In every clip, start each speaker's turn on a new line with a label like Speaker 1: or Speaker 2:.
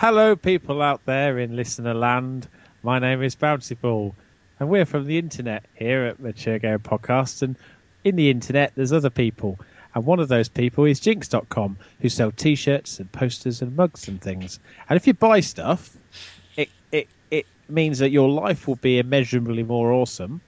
Speaker 1: Hello, people out there in listener land. My name is Bouncy Ball, and we're from the internet here at Mature Game Podcast. And in the internet, there's other people, and one of those people is Jinx.com, who sell T-shirts and posters and mugs and things. And if you buy stuff, it it it means that your life will be immeasurably more awesome,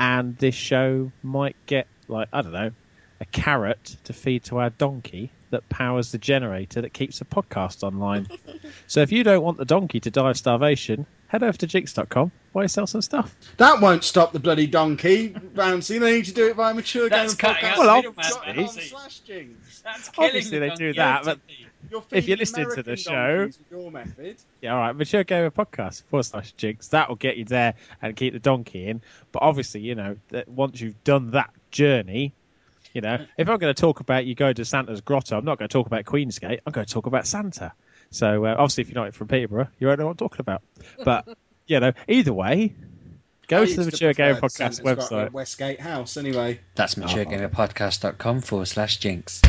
Speaker 1: and this show might get like I don't know a carrot to feed to our donkey that powers the generator that keeps the podcast online. so if you don't want the donkey to die of starvation, head over to jinx.com where you sell some stuff.
Speaker 2: That won't stop the bloody donkey bouncing. They need to do it via mature
Speaker 3: That's
Speaker 2: game
Speaker 3: cutting
Speaker 2: podcast.
Speaker 1: Well,
Speaker 3: the middleman,
Speaker 1: obviously.
Speaker 2: slash Jinx.
Speaker 3: That's killing
Speaker 1: Obviously
Speaker 3: the
Speaker 1: they do that, but- If you're
Speaker 2: feeding
Speaker 1: listening to the show-
Speaker 2: your method.
Speaker 1: Yeah, all right. Mature Gamer Podcast forward slash jinx. That will get you there and keep the donkey in. But obviously, you know, that once you've done that journey, you know, if I'm going to talk about you go to Santa's grotto, I'm not going to talk about Queensgate. I'm going to talk about Santa. So uh, obviously, if you're not from Peterborough, you don't know what I'm talking about. But you know, either way, go
Speaker 2: I
Speaker 1: to the Mature
Speaker 2: prefer
Speaker 1: Gamer Podcast
Speaker 2: Santa's got
Speaker 1: website.
Speaker 2: a Westgate House, anyway.
Speaker 3: That's maturegamerpodcast.com forward slash jinx.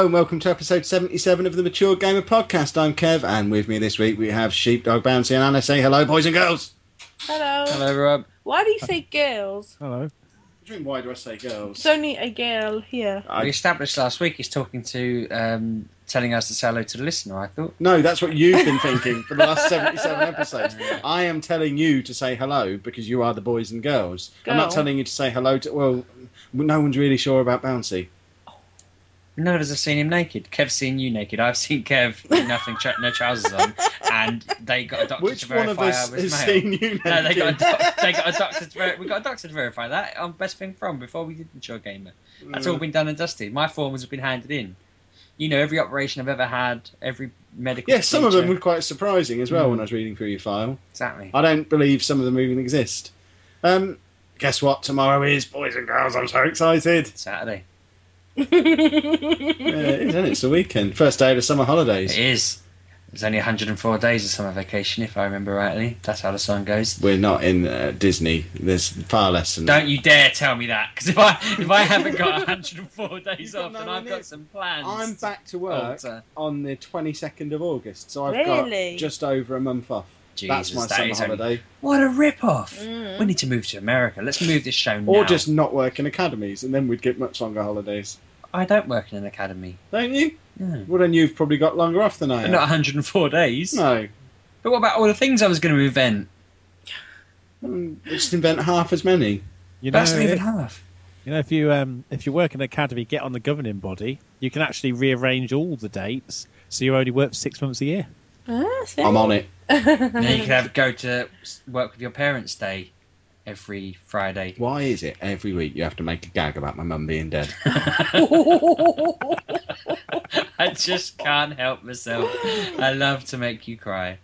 Speaker 2: Hello and welcome to episode 77 of the Mature Gamer Podcast. I'm Kev, and with me this week we have Sheepdog Bouncy and Anna. Say hello, boys and girls.
Speaker 4: Hello.
Speaker 3: Hello, Rob.
Speaker 4: Why do you say girls?
Speaker 1: Hello.
Speaker 2: What do you mean, why do I say girls?
Speaker 4: There's only a girl here.
Speaker 2: I-
Speaker 3: We established last week he's talking to, um, telling us to say hello to the listener, I thought.
Speaker 2: No, that's what you've been thinking for the last 77 episodes. I am telling you to say hello because you are the boys and girls. I'm not telling you to say hello to. Well, no one's really sure about Bouncy.
Speaker 3: No one has seen him naked. Kev's seen you naked. I've seen Kev with nothing, no trousers on, and they got a doctor
Speaker 2: Which
Speaker 3: to
Speaker 2: one of us
Speaker 3: I was
Speaker 2: has
Speaker 3: male.
Speaker 2: seen you naked?
Speaker 3: No, they got a doc- they got a doctor. To ver- we got a doctor to verify that on Best Thing From before we did Mature Gamer. That's all been done and dusted. My forms have been handed in. You know, every operation I've ever had, every medical.
Speaker 2: Yeah, some of them were quite surprising as well
Speaker 3: Mm.
Speaker 2: when I was reading through your file.
Speaker 3: Exactly.
Speaker 2: I don't believe some of them even exist. Um, guess what? Tomorrow is boys and girls. I'm so excited.
Speaker 3: Saturday.
Speaker 2: Yeah, it is, isn't it? It's the weekend, first day of the summer holidays.
Speaker 3: It is. There's only 104 days of summer vacation, if I remember rightly. That's how the song goes.
Speaker 2: We're not in uh, Disney. There's far less than
Speaker 3: Don't you dare tell me that, because if I if I haven't got 104 days
Speaker 2: got
Speaker 3: off,
Speaker 2: no
Speaker 3: then I've
Speaker 2: idea.
Speaker 3: got some plans.
Speaker 2: I'm back to work
Speaker 3: Alter.
Speaker 2: on the 22nd of August, so I've
Speaker 4: Really?
Speaker 2: got just over a month off. That's my
Speaker 3: that
Speaker 2: summer
Speaker 3: is only-
Speaker 2: holiday.
Speaker 3: What a rip-off!
Speaker 4: Mm.
Speaker 3: We need to move to America. Let's move this show now.
Speaker 2: Or just not work in academies, and then we'd get much longer holidays.
Speaker 3: I don't work in an academy.
Speaker 2: Don't you?
Speaker 3: No.
Speaker 2: Well, then you've probably got longer off than I
Speaker 3: But
Speaker 2: have.
Speaker 3: not 104 days.
Speaker 2: No.
Speaker 3: But what about all the things I was going to invent?
Speaker 2: Mm, Just invent half as many.
Speaker 1: You know,
Speaker 3: That's not even
Speaker 1: if,
Speaker 3: half.
Speaker 1: you know, if you um, if you work in an academy, get on the governing body, you can actually rearrange all the dates, so you only work for six months a year.
Speaker 4: Ah, see?
Speaker 2: I'm on it.
Speaker 3: And then you could have go to work with your parents' day every Friday.
Speaker 2: Why is it every week you have to make a gag about my mum being dead?
Speaker 3: I just can't help myself. I love to make you cry.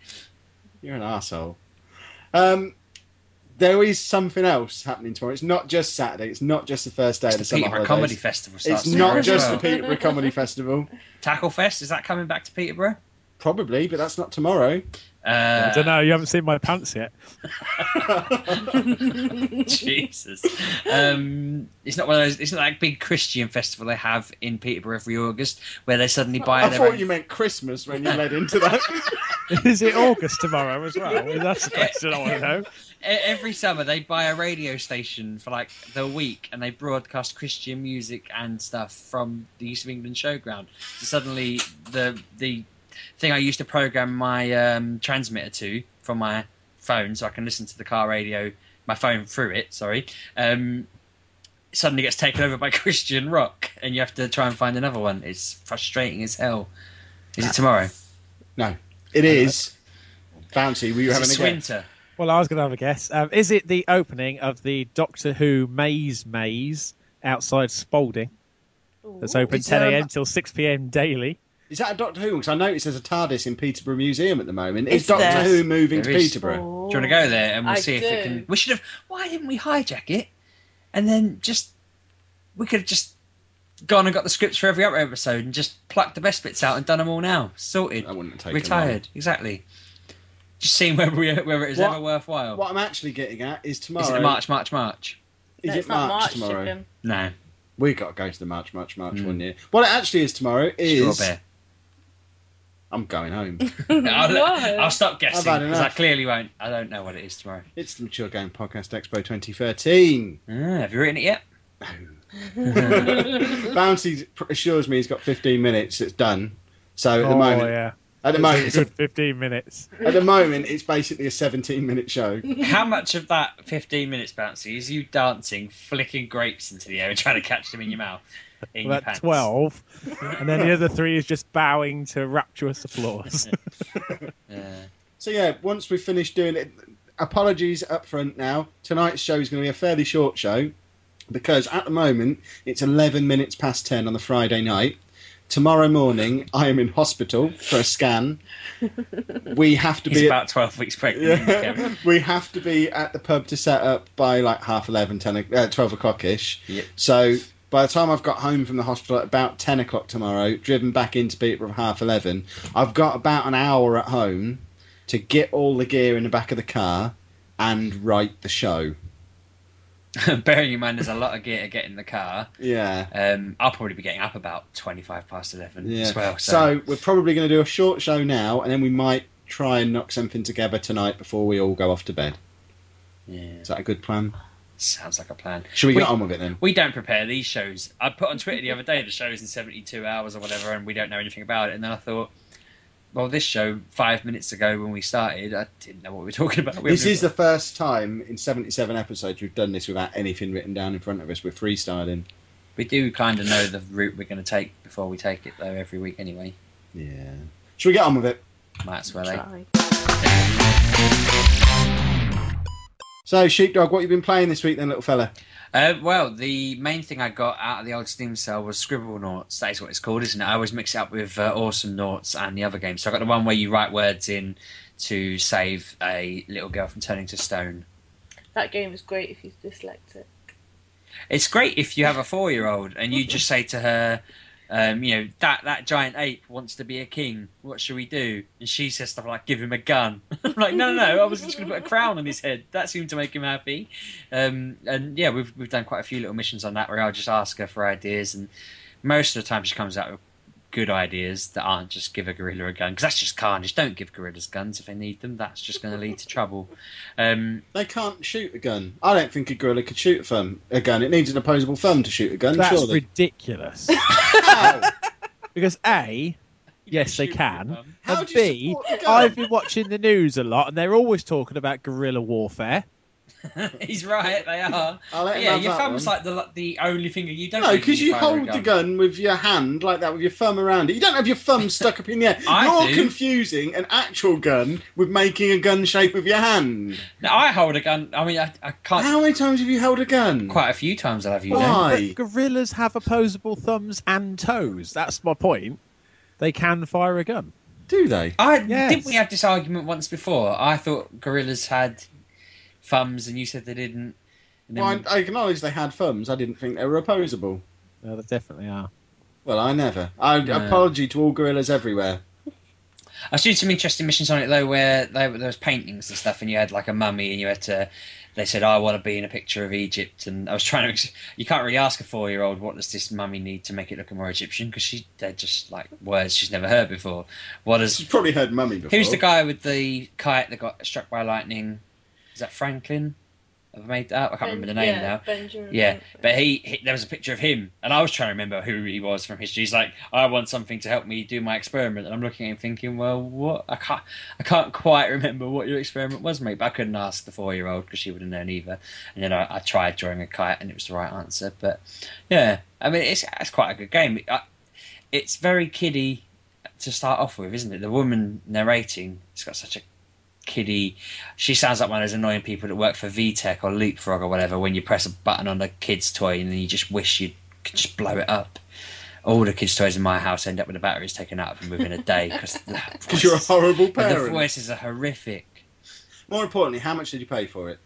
Speaker 2: You're an asshole. Um, there is something else happening tomorrow. It's not just Saturday. It's not just the first day of the
Speaker 3: the
Speaker 2: summer
Speaker 3: Peterborough
Speaker 2: holidays.
Speaker 3: Comedy Festival
Speaker 2: It's not just
Speaker 3: well.
Speaker 2: the Peterborough Comedy Festival.
Speaker 3: Tackle Fest. Is that coming back to Peterborough?
Speaker 2: Probably, but that's not tomorrow.
Speaker 3: Uh,
Speaker 1: I don't know. You haven't seen my pants yet.
Speaker 3: Jesus. Um, it's not one of those. It's not like big Christian festival they have in Peterborough every August, where they suddenly buy
Speaker 2: I
Speaker 3: their
Speaker 2: thought
Speaker 3: own.
Speaker 2: you meant Christmas when you led into that.
Speaker 1: Is it August tomorrow as well? That's the question I want to know.
Speaker 3: E- Every summer they buy a radio station for like the week, and they broadcast Christian music and stuff from the East of England showground. So suddenly, the the thing I used to program my um, transmitter to from my phone, so I can listen to the car radio, my phone through it. Sorry. Um, suddenly gets taken over by Christian rock, and you have to try and find another one. It's frustrating as hell. Is it tomorrow?
Speaker 2: No, it is. Bouncy, were you
Speaker 3: Is
Speaker 2: having
Speaker 3: it
Speaker 2: a guess?
Speaker 1: Well, I was going to have a guess. Um, is it the opening of the Doctor Who maze maze outside Spalding? that's open
Speaker 2: It's,
Speaker 1: 10
Speaker 2: um,
Speaker 1: a.m. till 6 p.m. daily.
Speaker 2: Is that a Doctor Who? Because I noticed there's a TARDIS in Peterborough Museum at the moment. Is
Speaker 4: It's
Speaker 2: Doctor
Speaker 4: there.
Speaker 2: Who moving
Speaker 3: There
Speaker 2: to
Speaker 3: is.
Speaker 2: Peterborough?
Speaker 3: Do you want to go there and we'll
Speaker 4: I
Speaker 3: see if it can? We should have. Why didn't we hijack it? And then just we could have just gone and got the scripts for every other episode and just plucked the best bits out and done them all now. Sorted.
Speaker 2: I wouldn't have taken
Speaker 3: Retired. Exactly. Just seeing whether we, whether it is
Speaker 2: What-
Speaker 3: ever worthwhile.
Speaker 2: What I'm actually getting at is tomorrow.
Speaker 3: is it March, March, March?
Speaker 2: Is
Speaker 4: No,
Speaker 2: it
Speaker 4: it's not
Speaker 2: March,
Speaker 4: March
Speaker 2: tomorrow?
Speaker 4: chicken.
Speaker 3: No.
Speaker 2: We got to go to the March, March, March
Speaker 3: Mm.
Speaker 2: one year. What it actually is tomorrow is
Speaker 3: Strawberry.
Speaker 2: I'm going home.
Speaker 3: I'll,
Speaker 4: no.
Speaker 3: I'll stop guessing
Speaker 2: had
Speaker 3: because I clearly won't. I don't know what it is tomorrow.
Speaker 2: it's the Mature Game Podcast Expo 2013.
Speaker 3: Ah, have you written it yet?
Speaker 2: Bouncy assures me he's got 15 minutes. It's done. So at the
Speaker 1: oh,
Speaker 2: moment,
Speaker 1: yeah.
Speaker 2: at the
Speaker 1: It's
Speaker 2: moment, it's a,
Speaker 1: 15 minutes.
Speaker 2: at the moment, it's basically a 17 minute show.
Speaker 3: How much of that 15 minutes, Bouncy, is you dancing, flicking grapes into the air and trying to catch them in your mouth? In
Speaker 1: About
Speaker 3: pants?
Speaker 1: 12. and then the other three is just bowing to rapturous applause.
Speaker 3: Yeah.
Speaker 2: So yeah, once we've finished doing it, apologies up front now. Tonight's show is going to be a fairly short show because at the moment it's 11 minutes past 10 on the Friday night. Tomorrow morning I am in hospital for a scan. We have to
Speaker 3: He's
Speaker 2: be.
Speaker 3: about 12 weeks pregnant.
Speaker 2: Yeah, we have to be at the pub to set up by like half 11, 10, o- uh, 12 o'clock ish.
Speaker 3: Yep.
Speaker 2: So by the time I've got home from the hospital at about 10 o'clock tomorrow, driven back into Peterborough at half 11, I've got about an hour at home to get all the gear in the back of the car and write the show.
Speaker 3: Bearing in mind there's a lot of gear to get in the car,
Speaker 2: Yeah.
Speaker 3: um, I'll probably be getting up about 25 past 11
Speaker 2: Yeah.
Speaker 3: as well. So,
Speaker 2: So we're probably going to do a short show now, and then we might try and knock something together tonight before we all go off to bed.
Speaker 3: yeah,
Speaker 2: Is that a good plan?
Speaker 3: Sounds like a plan.
Speaker 2: Should we,
Speaker 3: We-
Speaker 2: get on with it then?
Speaker 3: We don't prepare these shows. I put on Twitter the other day the show's in 72 hours or whatever, and we don't know anything about it. And then I thought, well, this show five minutes ago when we started, I didn't know what we were talking about. We
Speaker 2: This is the first time in 77 episodes we've done this without anything written down in front of us. We're freestyling.
Speaker 3: We do kind of know the route we're going to take before we take it, though, every week anyway.
Speaker 2: Yeah. Should we get on with it?
Speaker 3: Might as well, eh?
Speaker 4: Try.
Speaker 2: So, Sheepdog, what you been playing this week then, little fella?
Speaker 3: Uh, well, the main thing I got out of the old Steam sale was Scribblenauts. That is what it's called, isn't it? I always mix it up with uh, Awesomenauts and the other games. So I got the one where you write words in to save a little girl from turning to stone.
Speaker 4: That game is great if you're dyslexic.
Speaker 3: It's great if you have a four-year-old and you just say to her, um, you know, that that giant ape wants to be a king. What should we do? And she says stuff like, "Give him a gun." I'm like, no, no, no. I was just going to put a crown on his head. That seemed to make him happy. Um, and yeah, we've we've done quite a few little missions on that where I'll just ask her for ideas, and most of the time she comes out with good ideas that aren't just give a gorilla a gun because that's just carnage. Don't give gorillas guns if they need them. That's just going to lead to trouble. Um,
Speaker 2: They can't shoot a gun. I don't think a gorilla could shoot a, thumb, a gun. It needs an opposable thumb to shoot a gun,
Speaker 1: That's
Speaker 2: surely.
Speaker 1: ridiculous. Because A, yes, they can.
Speaker 2: How
Speaker 1: And
Speaker 2: do you
Speaker 1: B,
Speaker 2: support the gun?
Speaker 1: I've been watching the news a lot, and they're always talking about guerrilla warfare.
Speaker 3: He's right. They are.
Speaker 2: I'll let him
Speaker 3: yeah,
Speaker 2: have
Speaker 3: your
Speaker 2: that
Speaker 3: thumb's
Speaker 2: one.
Speaker 3: like the the only finger you don't.
Speaker 2: No, because
Speaker 3: need
Speaker 2: you
Speaker 3: to fire a
Speaker 2: hold the gun with your hand like that, with your thumb around it. You don't have your thumb stuck up in the air.
Speaker 3: I
Speaker 2: You're
Speaker 3: do.
Speaker 2: confusing an actual gun with making a gun shape with your hand.
Speaker 3: No, I hold a gun. I mean, I, I can't.
Speaker 2: How many times have you held a gun?
Speaker 3: Quite a few times I've you.
Speaker 2: Why?
Speaker 3: it.
Speaker 1: Gorillas have opposable thumbs and toes. That's my point. They can fire a gun.
Speaker 2: Do they?
Speaker 3: I
Speaker 1: Yes.
Speaker 3: didn't we have this argument once before? I thought gorillas had thumbs, and you said they didn't. And then
Speaker 2: Well, I, I acknowledge they had thumbs. I didn't think they were opposable.
Speaker 1: No, they definitely are.
Speaker 2: Well, I never. I
Speaker 3: No.
Speaker 2: apology to all gorillas everywhere.
Speaker 3: I've seen some interesting missions on it though, where they, there was paintings and stuff, and you had like a mummy, and you had to. They said, "I want to be in a picture of Egypt," and I was trying to. You can't really ask a four-year-old what does this mummy need to make it look more Egyptian because she they're just like words she's never heard before. What has?
Speaker 2: You've probably heard mummy before.
Speaker 3: Who's the guy with the kite that got struck by lightning? Is that Franklin? Have I made that? I can't remember the name
Speaker 4: yeah,
Speaker 3: now.
Speaker 4: Benjamin.
Speaker 3: Yeah,
Speaker 4: Franklin.
Speaker 3: but he, he there was a picture of him, and I was trying to remember who he was from history. He's like, I want something to help me do my experiment, and I'm looking at him thinking, well, what? I can't, I can't quite remember what your experiment was, mate. But I couldn't ask the four-year-old because she wouldn't known either. And then I, I tried drawing a kite, and it was the right answer. But yeah, I mean, it's it's quite a good game. I, it's very kiddie to start off with, isn't it? The woman narrating, it's got such a kiddie. She sounds like one of those annoying people that work for VTech or Leapfrog or whatever. When you press a button on a kid's toy and then you just wish you could just blow it up. all the kids' toys in my house end up with the batteries taken out of them within a day because
Speaker 2: Because you're a horrible parent.
Speaker 3: the
Speaker 2: parent.
Speaker 3: voices are horrific.
Speaker 2: More importantly, how much did you pay for it?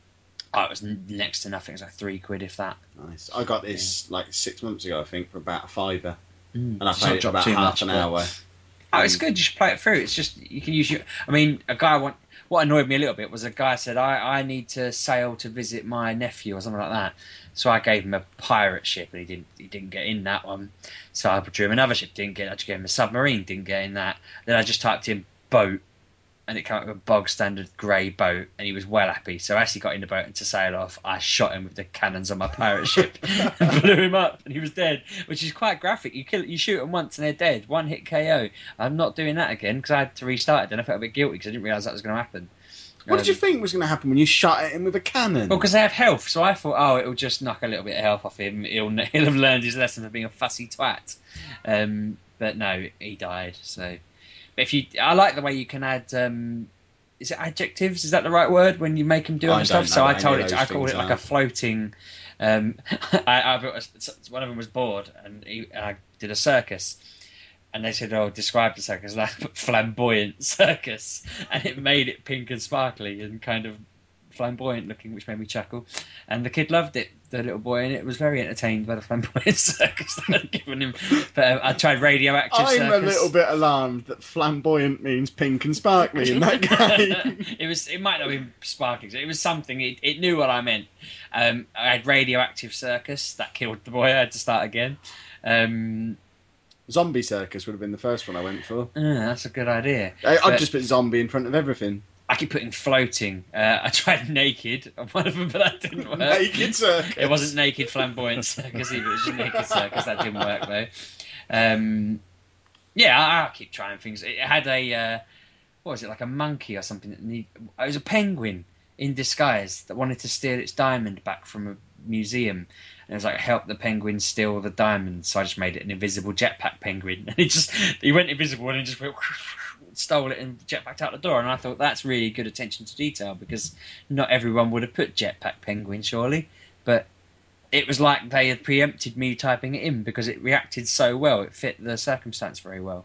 Speaker 3: Oh, it was next to nothing. It was like three quid, if that.
Speaker 2: Nice. I got this like six months ago, I think, for about a fiver,
Speaker 3: Mm.
Speaker 2: and I
Speaker 3: It's not
Speaker 2: it for about
Speaker 3: too
Speaker 2: half
Speaker 3: much,
Speaker 2: an
Speaker 3: but-
Speaker 2: hour.
Speaker 3: Oh, it's good. You should play it through. It's just you can use your. I mean, a guy want. What annoyed me a little bit was a guy said, "I I need to sail to visit my nephew or something like that." So I gave him a pirate ship, and he didn't. He didn't get in that one. So I drew him another ship. Didn't get. I just gave him a submarine. Didn't get in that. Then I just typed in boat, and it came up with a bog standard grey boat, and he was well happy. So as he got in the boat and to sail off, I shot him with the cannons on my pirate ship, and blew him up, and he was dead. Which is quite graphic. You kill, you shoot them once and they're dead. One hit KO. I'm not doing that again because I had to restart it. And I felt a bit guilty because I didn't realise that was going to happen.
Speaker 2: What did you
Speaker 3: Um,
Speaker 2: think was going to happen when you shot at him with a cannon?
Speaker 3: Well, because they have health, so I thought, oh, it'll just knock a little bit of health off him. He'll he'll have learned his lesson of being a fussy twat. Um, but no, he died. So, if you, I like the way you can add. Um, is it adjectives? Is that the right word when you make them do other stuff? So I told it. I called it like
Speaker 2: are.
Speaker 3: a floating. Um, I, I one of them was bored, and he, I did a circus. And they said, "Oh, describe the circus." I flamboyant circus, and it made it pink and sparkly and kind of flamboyant looking, which made me chuckle. And the kid loved it, the little boy, and it was very entertained by the flamboyant circus that I'd given him. But um, I tried radioactive
Speaker 2: I'm
Speaker 3: circus.
Speaker 2: a little bit alarmed that flamboyant means pink and sparkly in that game.
Speaker 3: it was. It might not have been sparkling. It was something. It, it knew what I meant. Um, I had radioactive circus that killed the boy. I had to start again. Um,
Speaker 2: Zombie Circus would have been the first one I went for.
Speaker 3: uh, that's a good idea.
Speaker 2: I, I'd
Speaker 3: But-
Speaker 2: just put zombie in front of everything.
Speaker 3: I keep putting floating. Uh, I tried naked on one of them, but that didn't work.
Speaker 2: Naked Circus.
Speaker 3: It wasn't naked flamboyant circus either. It was just naked circus. That didn't work though. Um, yeah, I, I keep trying things. It had a uh, what was it like a monkey or something? That need, it was a penguin in disguise that wanted to steal its diamond back from a museum. And it was like help the penguin steal the diamond. So I just made it an invisible jetpack penguin, and he just he went invisible and he just went. Stole it and jetpacked out the door, and I thought that's really good attention to detail because not everyone would have put jetpack penguin, surely. But it was like they had preempted me typing it in because it reacted so well. It fit the circumstance very well.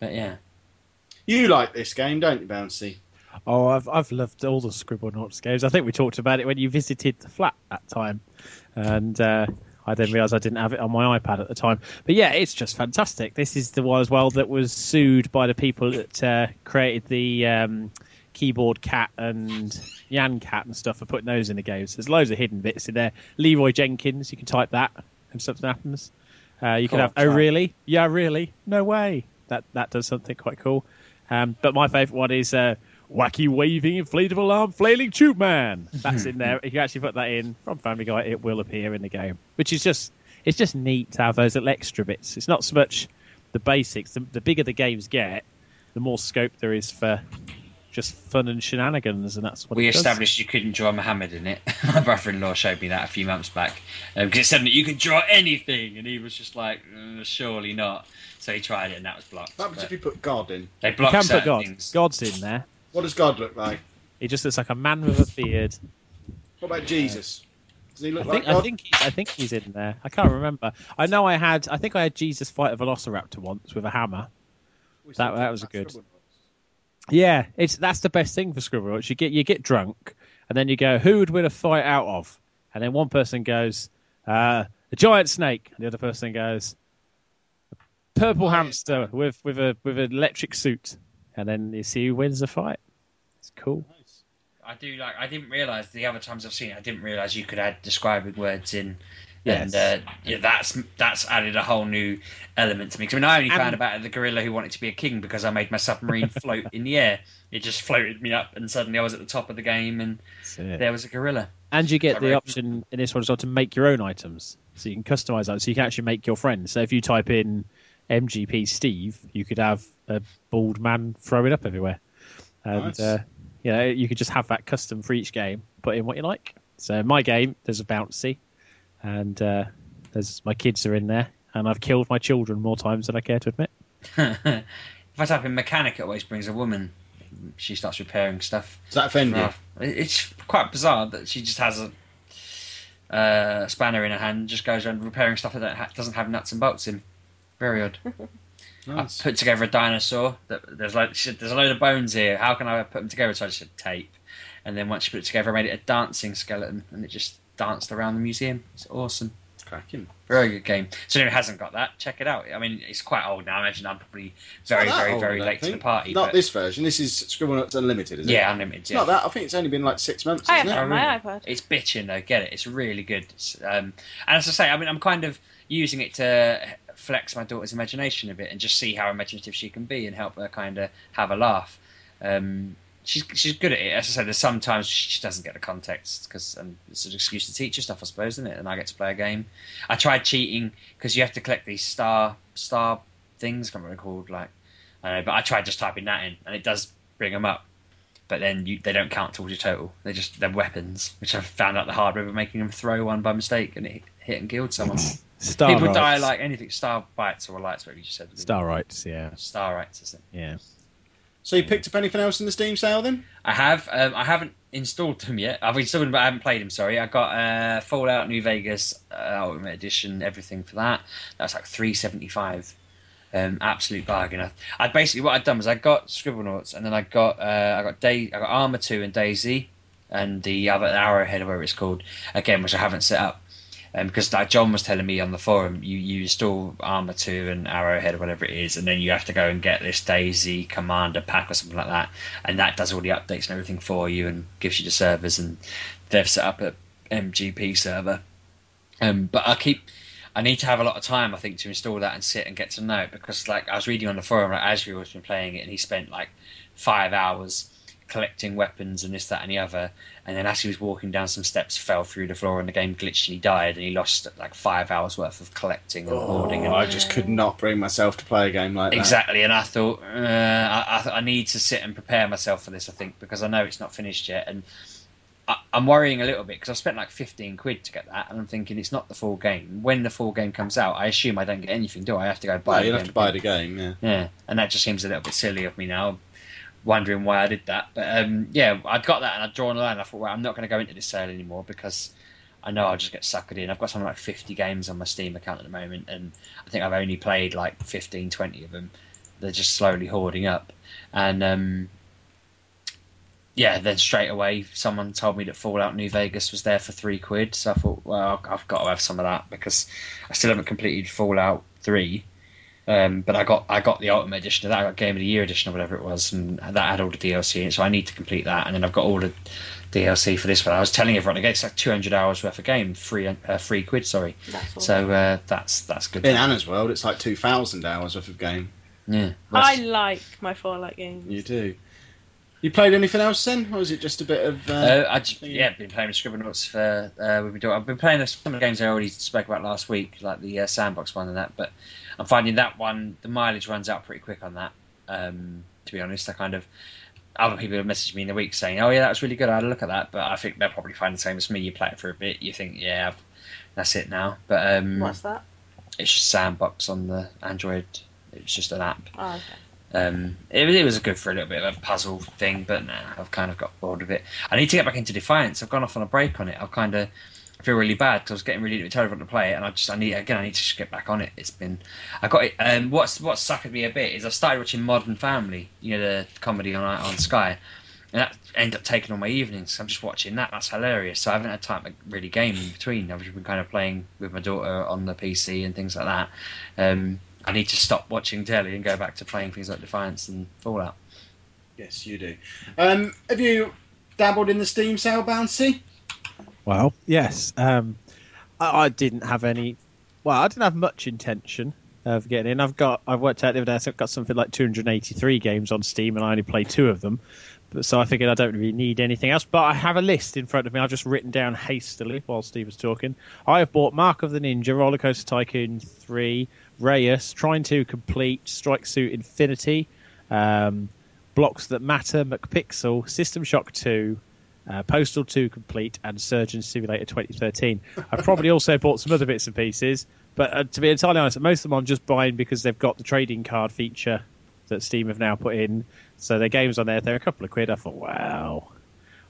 Speaker 3: But yeah,
Speaker 2: You like this game, don't you, Bouncy?
Speaker 1: Oh, I've I've loved all the Scribblenauts games. I think we talked about it when you visited the flat that time, and uh, I didn't realise I didn't have it on my iPad at the time. But yeah, it's just fantastic. This is the one as well that was sued by the people that uh, created the um, keyboard cat and Nyan cat and stuff for putting those in the games. There's loads of hidden bits in there. Leeroy Jenkins, you can type that and something happens. Uh, you can have oh really yeah really no way that that does something quite cool. Um, but my favourite one is uh, Wacky Waving Inflatable Arm Flailing Tube Man. That's in there. If you actually put that in from Family Guy, it will appear in the game, which is just it's just neat to have those little extra bits. It's not so much the basics. The, the bigger the games get, the more scope there is for just fun and shenanigans, and that's what
Speaker 3: we
Speaker 1: it does.
Speaker 3: established you couldn't draw Muhammad in it. My brother-in-law showed me that a few months back because it said that you could draw anything, and he was just like, "Uh, surely not. So he tried it, and that was blocked.
Speaker 2: What happens
Speaker 3: But
Speaker 2: if you put God in?
Speaker 3: They
Speaker 1: You
Speaker 3: blocked
Speaker 1: can put God.
Speaker 3: things.
Speaker 1: God's in there.
Speaker 2: What does God look like?
Speaker 1: He just looks like a man with a beard.
Speaker 2: What about Jesus? Does he
Speaker 1: I
Speaker 2: look
Speaker 1: think
Speaker 2: like God?
Speaker 1: I think he's, I think he's in there. I can't remember. I know I had I think I had Jesus fight a Velociraptor once with a hammer. that- that was a good- Yeah, it's that's the best thing for Scribble. Roach. You get you get drunk, and then you go, who would win a fight out of? And then one person goes, uh, a giant snake, and the other person goes, a purple hamster with with a with an electric suit, and then you see who wins the fight. It's cool.
Speaker 3: I do like. I didn't realize the other times I've seen it. I didn't realize you could add describing words in.
Speaker 1: Yes.
Speaker 3: And uh, yeah, that's that's added a whole new element to me. 'Cause, I mean, I only
Speaker 1: And-
Speaker 3: found about the gorilla who wanted to be a king because I made my submarine float in the air. It just floated me up, and suddenly I was at the top of the game, and there was a gorilla.
Speaker 1: And you get
Speaker 3: I
Speaker 1: the
Speaker 3: reckon.
Speaker 1: option in this one as well to make your own items. So you can customize them. So you can actually make your friends. So if you type in MGP Steve, you could have a bald man throwing up everywhere. And
Speaker 2: Nice.
Speaker 1: uh, you know, you could just have that custom for each game, put in what you like. So my game, there's a bouncy, and uh, there's my kids are in there, and I've killed my children more times than I care to admit.
Speaker 3: if I type in mechanic, it always brings a woman. She starts repairing stuff.
Speaker 2: Does that offend you?
Speaker 3: It's quite bizarre that she just has a uh, spanner in her hand, just goes around repairing stuff that doesn't have nuts and bolts in. Very odd. I put together a dinosaur. That there's like shit, there's a load of bones here. How can I put them together? So I just said tape, and then once you put it together, I made it a dancing skeleton, and it just danced around the museum. It's awesome.
Speaker 2: Cracking.
Speaker 3: Very good game. So if it hasn't got that, check it out. I mean, it's quite old now. I imagine I'm probably very, very,
Speaker 2: old,
Speaker 3: very
Speaker 2: I don't
Speaker 3: late to the party.
Speaker 2: Not
Speaker 3: but
Speaker 2: this version. This is Scribblenauts Unlimited, is it?
Speaker 3: yeah, unlimited.
Speaker 2: It's
Speaker 3: Yeah.
Speaker 2: not that. I think it's only been like six months,
Speaker 4: I have it
Speaker 2: it?
Speaker 4: on my iPad.
Speaker 3: It's bitching though. Get it? It's really good. It's, um, and as I say, I mean, I'm kind of using it to flex my daughter's imagination a bit and just see how imaginative she can be and help her kind of have a laugh. Um, she's she's good at it. As I said, there's sometimes she doesn't get the context because um, it's an excuse to teach her stuff, I suppose, isn't it? And I get to play a game. I tried cheating because you have to collect these star star things. I can't remember called. Like, I don't know, but I tried just typing that in, and it does bring them up. But then you, they don't count towards your total. They just they're weapons, which I found out the hard way by making them throw one by mistake, and it hit and killed someone.
Speaker 1: Star
Speaker 3: People
Speaker 1: rights.
Speaker 3: die like anything. Star bites or lights, whatever you just said.
Speaker 1: Star rights. Yeah,
Speaker 3: Star rights, isn't it?
Speaker 1: yeah.
Speaker 2: So you picked up anything else in the Steam sale then?
Speaker 3: I have. Um, I haven't installed them yet. I've installed them, but I haven't played them. Sorry, I got uh, Fallout New Vegas uh, Ultimate Edition, everything for that. That's like three seventy five. Um, absolute bargain. I, I basically what I'd done was I got Scribblenauts, and then I got uh, I got Day I got Arma Two and DayZ, and the other Arrowhead or whatever it's called again, which I haven't set up. Um, because like John was telling me on the forum, you, you install Arma 2 and Arrowhead or whatever it is, and then you have to go and get this DayZ Commander pack or something like that, and that does all the updates and everything for you and gives you the servers, and they've set up a MGP server. Um, but I keep, I need to have a lot of time, I think, to install that and sit and get to know it, because like I was reading on the forum, like Azure has been playing it, and he spent like five hours collecting weapons and this, that, and the other. And then as he was walking down some steps, fell through the floor, and the game glitched, and he died, and he lost like five hours worth of collecting and hoarding. And
Speaker 2: Oh, I just could not bring myself to play a game like that.
Speaker 3: Exactly, and I thought uh, I, I, I need to sit and prepare myself for this. I think because I know it's not finished yet, and I, I'm worrying a little bit because I spent like 15 quid to get that, and I'm thinking it's not the full game. When the full game comes out, I assume I don't get anything, do I? I have to go buy.
Speaker 2: You'll have to buy the game, yeah.
Speaker 3: Yeah, and that just seems a little bit silly of me now, wondering why I did that. But um, yeah, I'd got that and I'd drawn a line. I thought, well, I'm not going to go into this sale anymore because I know I'll just get suckered in. I've got something like 50 games on my Steam account at the moment, and I think I've only played like 15, 20 of them. They're just slowly hoarding up. And um, yeah, then straight away, someone told me that Fallout New Vegas was there for three quid. So I thought, well, I've got to have some of that because I still haven't completed Fallout 3. Um, but I got I got the Ultimate Edition of that. I got Game of the Year Edition or whatever it was, and that had all the DLC in it. So I need to complete that, and then I've got all the DLC for this one. I was telling everyone again, it's like 200 hours worth of game, free uh, free quid, sorry.
Speaker 4: That's all.
Speaker 3: So uh, that's that's good.
Speaker 2: In Anna's world, it's like 2,000 hours worth of game.
Speaker 3: yeah,
Speaker 4: I like my Fallout games.
Speaker 2: You do. You played anything else then? Or was it just a bit of. Uh,
Speaker 3: Uh, I j- yeah, I've been playing Scribblenauts for uh, we've been doing. I've been playing some of the games I already spoke about last week, like the uh, sandbox one and that. But I'm finding that one the mileage runs out pretty quick on that. Um, to be honest, I kind of other people have messaged me in the week saying, "Oh yeah, that was really good. I had a look at that." But I think they'll probably find the same as me. You play it for a bit, you think, "Yeah, I've, that's it now." But um,
Speaker 4: What's that?
Speaker 3: it's just sandbox on the Android. It's just an app.
Speaker 4: Oh, okay.
Speaker 3: Um, it, it was good for a little bit of a puzzle thing, but nah, I've kind of got bored of it. I need to get back into Defiance. I've gone off on a break on it. I've kind of feel really bad because I was getting really terrible to play it, and I just I need again I need to just get back on it. It's been I got it. Um, what's what suckered me a bit is I started watching Modern Family, you know the comedy on on Sky, and that ended up taking all my evenings. I'm just watching that. That's hilarious. So I haven't had time to really game in between. I've just been kind of playing with my daughter on the PC and things like that. Um, I need to stop watching telly and go back to playing things like Defiance and Fallout.
Speaker 2: Yes, you do. Um, have you dabbled in the Steam sale, Bouncy?
Speaker 1: Well, yes. Um, I, I didn't have any. Well, I didn't have much intention of getting in. I've got. I've worked out the other day. so I've got something like 283 games on Steam, and I only play two of them. But so I figured I don't really need anything else. But I have a list in front of me. I've just written down hastily while Steve was talking. I have bought Mark of the Ninja, Roller Coaster Tycoon 3, Reyes, trying to complete Strike Suit Infinity, um, Blocks That Matter, McPixel, System Shock 2, uh, Postal 2 Complete, and Surgeon Simulator 2013. I probably also bought some other bits and pieces, but uh, to be entirely honest, most of them I'm just buying because they've got the trading card feature that Steam have now put in. So their games on there, they're a couple of quid. I thought, wow,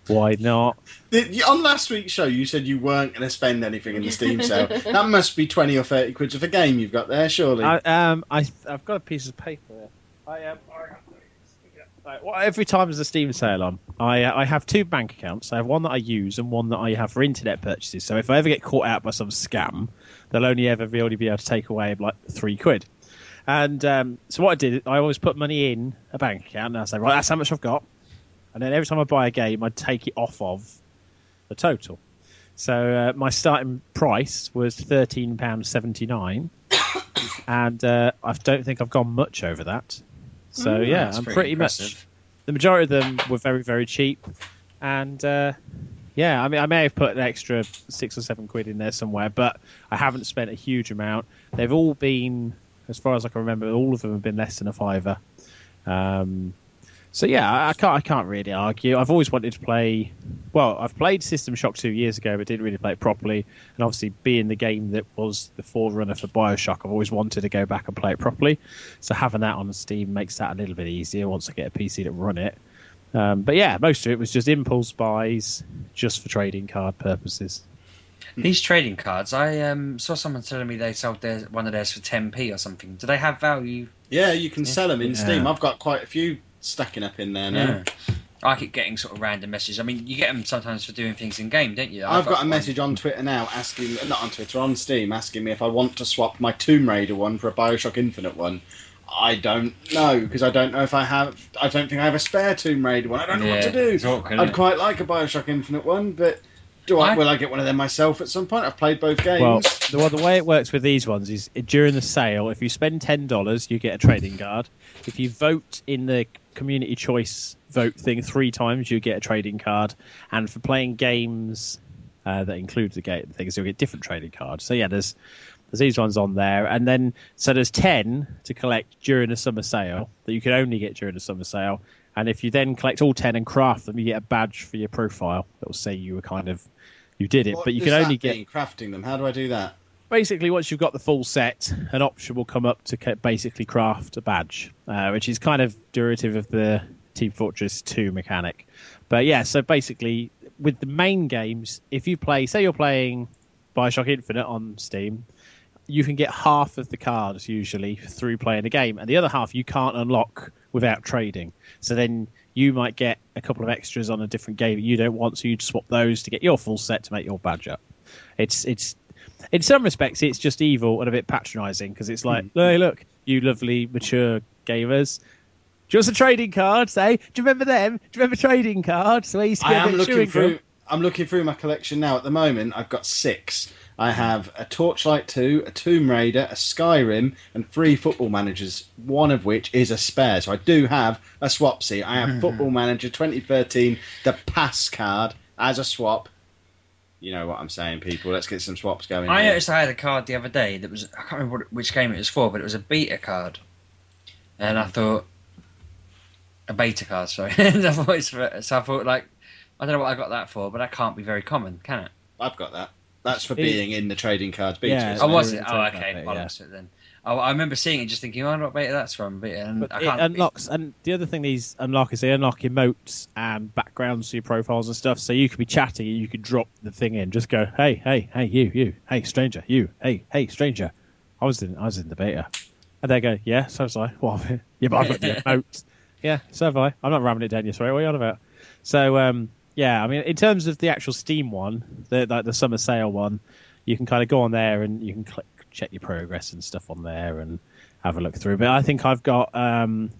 Speaker 1: Why not?
Speaker 2: The- On last week's show, you said you weren't going to spend anything in the Steam sale. that must be twenty or thirty quid of a game you've got there, surely.
Speaker 1: I, um, I, I've got a piece of paper. Here. I um, Right, well, every time there's a Steam sale on, I uh, I have two bank accounts. I have one that I use and one that I have for internet purchases. So if I ever get caught out by some scam, they'll only ever really be able to take away like three quid. And um, so what I did, I always put money in a bank account, and I say, right, that's how much I've got. And then every time I buy a game, I take it off of the total. So uh, my starting price was thirteen pounds seventy nine, and uh, I don't think I've gone much over that. So
Speaker 3: Mm,
Speaker 1: yeah, I'm
Speaker 3: pretty
Speaker 1: pretty much. The majority of them were very very cheap, and uh, yeah, I mean I may have put an extra six or seven quid in there somewhere, but I haven't spent a huge amount. They've all been, as far as I can remember, all of them have been less than a fiver. Um, so yeah, I, I can't I can't really argue. I've always wanted to play. Well, I've played System Shock two years ago, but didn't really play it properly. And obviously, being the game that was the forerunner for Bioshock, I've always wanted to go back and play it properly. So having that on Steam makes that a little bit easier once I get a PC to run it. Um, but yeah, most of it was just impulse buys, just for trading card purposes.
Speaker 3: These trading cards, I um, saw someone telling me they sold their, one of theirs for 10p or something. Do they have value?
Speaker 2: yeah, you can sell them in
Speaker 1: Yeah.
Speaker 2: Steam. I've got quite a few stacking up in there now.
Speaker 3: I keep getting sort of random messages. I mean, you get them sometimes for doing things in game, don't you?
Speaker 2: I've got a message on Twitter now asking, not on Twitter, on Steam, asking me if I want to swap my Tomb Raider one for a Bioshock Infinite one. I don't know because I don't know if I have. I don't think I have a spare Tomb Raider one. I don't know what to do.
Speaker 3: it's awkward,
Speaker 2: I'd
Speaker 3: it?
Speaker 2: quite like a Bioshock Infinite one, but do I,
Speaker 3: I-
Speaker 2: Will I get one of them myself at some point? I've played both games.
Speaker 1: Well, the, well, the way it works with these ones is during the sale, if you spend ten dollars, you get a trading card. If you vote in the community choice vote thing three times, you get a trading card. And for playing games uh, that include the game things, you'll get different trading cards. So yeah, there's there's these ones on there, and then so there's ten to collect during the summer sale that you can only get during the summer sale. And if you then collect all ten and craft them, you get a badge for your profile that will say you were kind of you did it,
Speaker 2: What
Speaker 1: but you can only get
Speaker 2: mean, crafting them. How do I do that?
Speaker 1: Basically once you've got the full set, an option will come up to basically craft a badge, uh, which is kind of derivative of the Team Fortress 2 mechanic. But yeah, so basically with the main games, if you play, say you're playing Bioshock Infinite on Steam, you can get half of the cards usually through playing the game, and the other half you can't unlock without trading. So then you might get a couple of extras on a different game that you don't want, so you'd swap those to get your full set to make your badge up. It's it's in some respects it's just evil and a bit patronising because it's like, hey, look, you lovely mature gamers. Just a trading cards, eh? Do you remember them? Do you remember trading cards? Where you
Speaker 2: I am looking through.
Speaker 1: gum?
Speaker 2: I'm looking through my collection now. At the moment, I've got six. I have a Torchlight 2, a Tomb Raider, a Skyrim, and three Football Managers, one of which is a spare. So I do have a swap. swapsy. I have Football Manager 2013, the pass card, as a swap. You know what I'm saying, people. Let's get some swaps going.
Speaker 3: I
Speaker 2: here.
Speaker 3: noticed I had a card the other day that was I can't remember which game it was for, but it was a beta card, and I thought a beta card. Sorry, I thought it's for, so I thought like I don't know what I got that for, but that can't be very common, can it?
Speaker 2: I've got that. That's for being in the trading cards beta.
Speaker 1: Yeah,
Speaker 2: isn't
Speaker 3: Oh, was it? Oh,
Speaker 1: about
Speaker 3: okay.
Speaker 1: it,
Speaker 3: Bollocks it then. Oh, I remember seeing it, just thinking, oh, I what beta that's from. But, and
Speaker 1: But
Speaker 3: I
Speaker 1: it unlocks, and the other thing these unlock is they unlock emotes and backgrounds to your profiles and stuff. So you could be chatting and you could drop the thing in, just go, hey, hey, hey, you, you, hey, stranger, you, hey, hey, stranger. I was in, I was in the beta, and they go, yeah, so was I. Well, yeah, but I've got the emotes. Yeah, so have I. I'm not ramming it down your throat. What are you on about? So, um, yeah, I mean, in terms of the actual Steam one, the like the summer sale one, you can kind of go on there and you can click, check your progress and stuff on there and have a look through. But I think I've got um,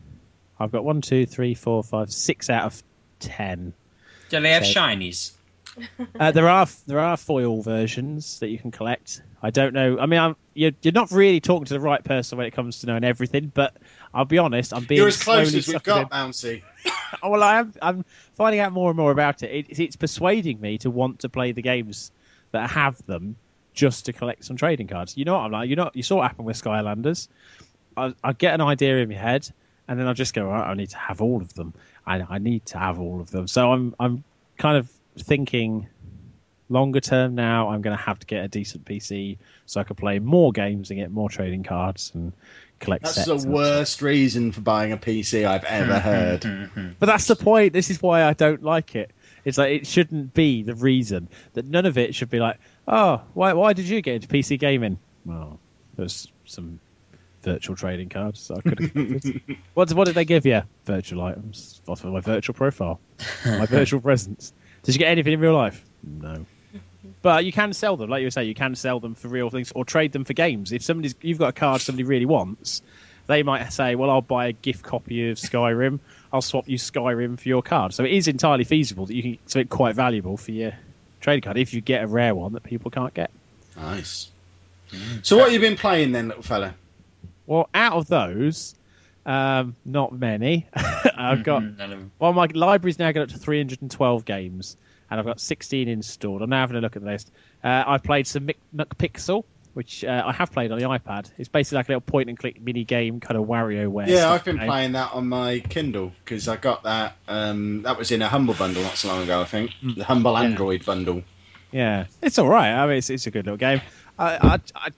Speaker 1: I've got one, two, three, four, five, six out of ten.
Speaker 3: Do they have
Speaker 1: so-
Speaker 3: shinies?
Speaker 1: Uh, there are there are foil versions that you can collect. I don't know. I mean, I'm, you're, you're not really talking to the right person when it comes to knowing everything. But I'll be honest, I'm being
Speaker 2: You're as close as we've got, Bouncy.
Speaker 1: Oh, well, I am. I'm finding out more and more about it. it. It's persuading me to want to play the games that have them just to collect some trading cards. You know what I'm like? You know, you saw what happened with Skylanders. I, I get an idea in my head, and then I just go, right, I need to have all of them. I, I need to have all of them. So I'm I'm kind of thinking longer term now. I'm going to have to get a decent PC so I can play more games and get more trading cards and collect
Speaker 2: That's
Speaker 1: sets.
Speaker 2: the
Speaker 1: and-
Speaker 2: worst reason for buying a PC I've ever heard.
Speaker 1: But that's the point. This is why I don't like it. It's like it shouldn't be the reason that none of it should be like, oh, why why did you get into PC gaming? Well, there's some virtual trading cards that I could have. what what did they give you? Virtual items off of my virtual profile, my virtual presence. Did you get anything in real life? No. But you can sell them, like you were saying, you can sell them for real things or trade them for games. If somebody's you've got a card somebody really wants, they might say, "Well, I'll buy a gift copy of Skyrim. I'll swap you Skyrim for your card." So it is entirely feasible that you can get something quite valuable for your trading card if you get a rare one that people can't get.
Speaker 2: Nice. So what have you been playing then, little fella?
Speaker 1: Well, out of those, um, not many. I've got
Speaker 3: Mhm, none of 'em.
Speaker 1: well, my library's now got up to 312 games, and I've got 16 installed. I'm now having a look at the list. Uh, I've played some Mic- McPixel, which uh, I have played on the iPad. It's basically like a little point and click mini game, kind of WarioWare.
Speaker 2: Yeah,
Speaker 1: stuff
Speaker 2: I've been
Speaker 1: game.
Speaker 2: playing that on my Kindle because I got that. Um, that was in a Humble bundle not so long ago, I think.
Speaker 1: Mm.
Speaker 2: The Humble
Speaker 1: Yeah.
Speaker 2: Android bundle.
Speaker 1: Yeah, it's all right. I mean, it's, it's a good little game. I, I, I,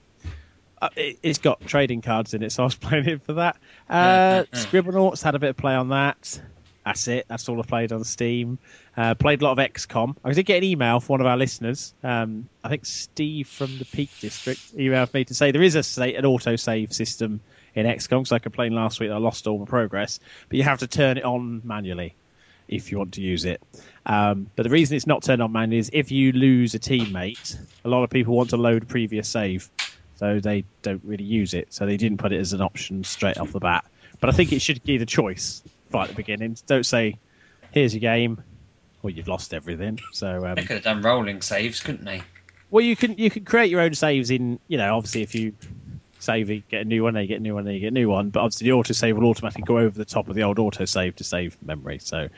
Speaker 1: I, it- it's got trading cards in it, so I was playing it for that. Uh,
Speaker 3: Yeah.
Speaker 1: Scribblenauts had a bit of play on that. That's it. That's all I played on Steam. Uh, played a lot of XCOM. I did get an email from one of our listeners. Um, I think Steve from the Peak District emailed me to say there is a an auto save system in XCOM because I complained last week that I lost all my progress, but you have to turn it on manually if you want to use it. Um, but the reason it's not turned on manually is if you lose a teammate, a lot of people want to load previous save, so they don't really use it. So they didn't put it as an option straight off the bat. But I think it should give the choice right at the beginning. Don't say, "Here's your game," or you've lost everything. So um,
Speaker 3: They could have done rolling saves, couldn't they?
Speaker 1: well, you can you can create your own saves in you know obviously if you save you get a new one, then you get a new one, then you get a new one. But obviously the auto save will automatically go over the top of the old auto save to save memory. So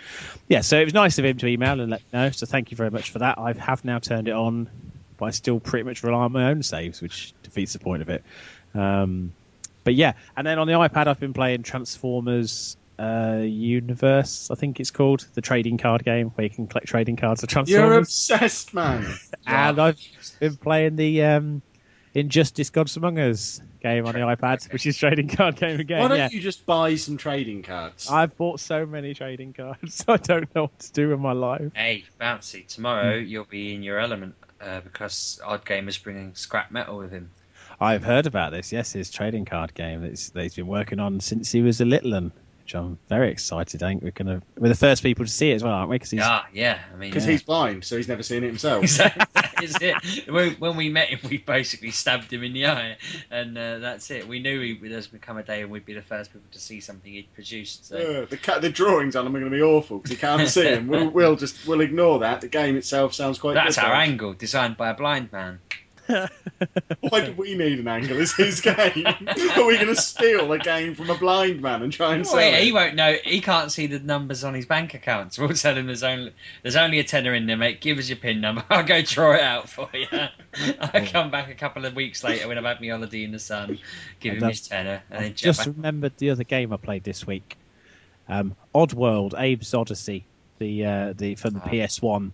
Speaker 1: yeah, so it was nice of him to email and let me know. So thank you very much for that. I have now turned it on, but I still pretty much rely on my own saves, which defeats the point of it. Um, but yeah, and then on the iPad I've been playing Transformers. Uh, Universe, I think it's called the trading card game where you can collect trading cards of Transformers.
Speaker 2: You're obsessed, man.
Speaker 1: and I've been playing the um, Injustice Gods Among Us game on the iPad, which is trading card game again.
Speaker 2: Why don't
Speaker 1: yeah,
Speaker 2: you just buy some trading cards?
Speaker 1: I've bought so many trading cards, I don't know what to do with my life.
Speaker 3: Hey, Bouncy, tomorrow
Speaker 1: Hmm.
Speaker 3: you'll be in your element uh, because Odd Game is bringing scrap metal with him.
Speaker 1: I've heard about this. Yes, his trading card game that that he's been working on since he was a little one, which I'm very excited. I think we're gonna we're the first people to see it as well, aren't we? Because he's
Speaker 3: Yeah, yeah. I mean,
Speaker 2: Because
Speaker 1: Yeah.
Speaker 2: he's blind, so he's never seen it himself.
Speaker 3: that is it. When, when we met him, we basically stabbed him in the eye, and uh, that's it. We knew he, there's become a day and we'd be the first people to see something he'd produced. So.
Speaker 2: Uh, the, ca- the drawings on them are going to be awful because he can't see them. We'll, we'll just we'll ignore that. The game itself sounds quite.
Speaker 3: That's
Speaker 2: good,
Speaker 3: our
Speaker 2: though.
Speaker 3: angle, designed by a blind man.
Speaker 2: Why do we need an angle? It's his game. are we going to steal a game from a blind man and try and
Speaker 3: Well,
Speaker 2: sell
Speaker 3: yeah,
Speaker 2: it?
Speaker 3: he won't know. He can't see the numbers on his bank accounts. We'll tell him there's only there's only a tenner in there, mate. Give us your pin number. I'll go draw it out for you. I'll come back a couple of weeks later when I've had my holiday in the sun, give
Speaker 1: And
Speaker 3: him his tenner, and then
Speaker 1: I've
Speaker 3: jet
Speaker 1: just
Speaker 3: back.
Speaker 1: remembered the other game I played this week, um, Oddworld, Abe's Odyssey, the uh, the from the
Speaker 3: Ah.
Speaker 1: PS One.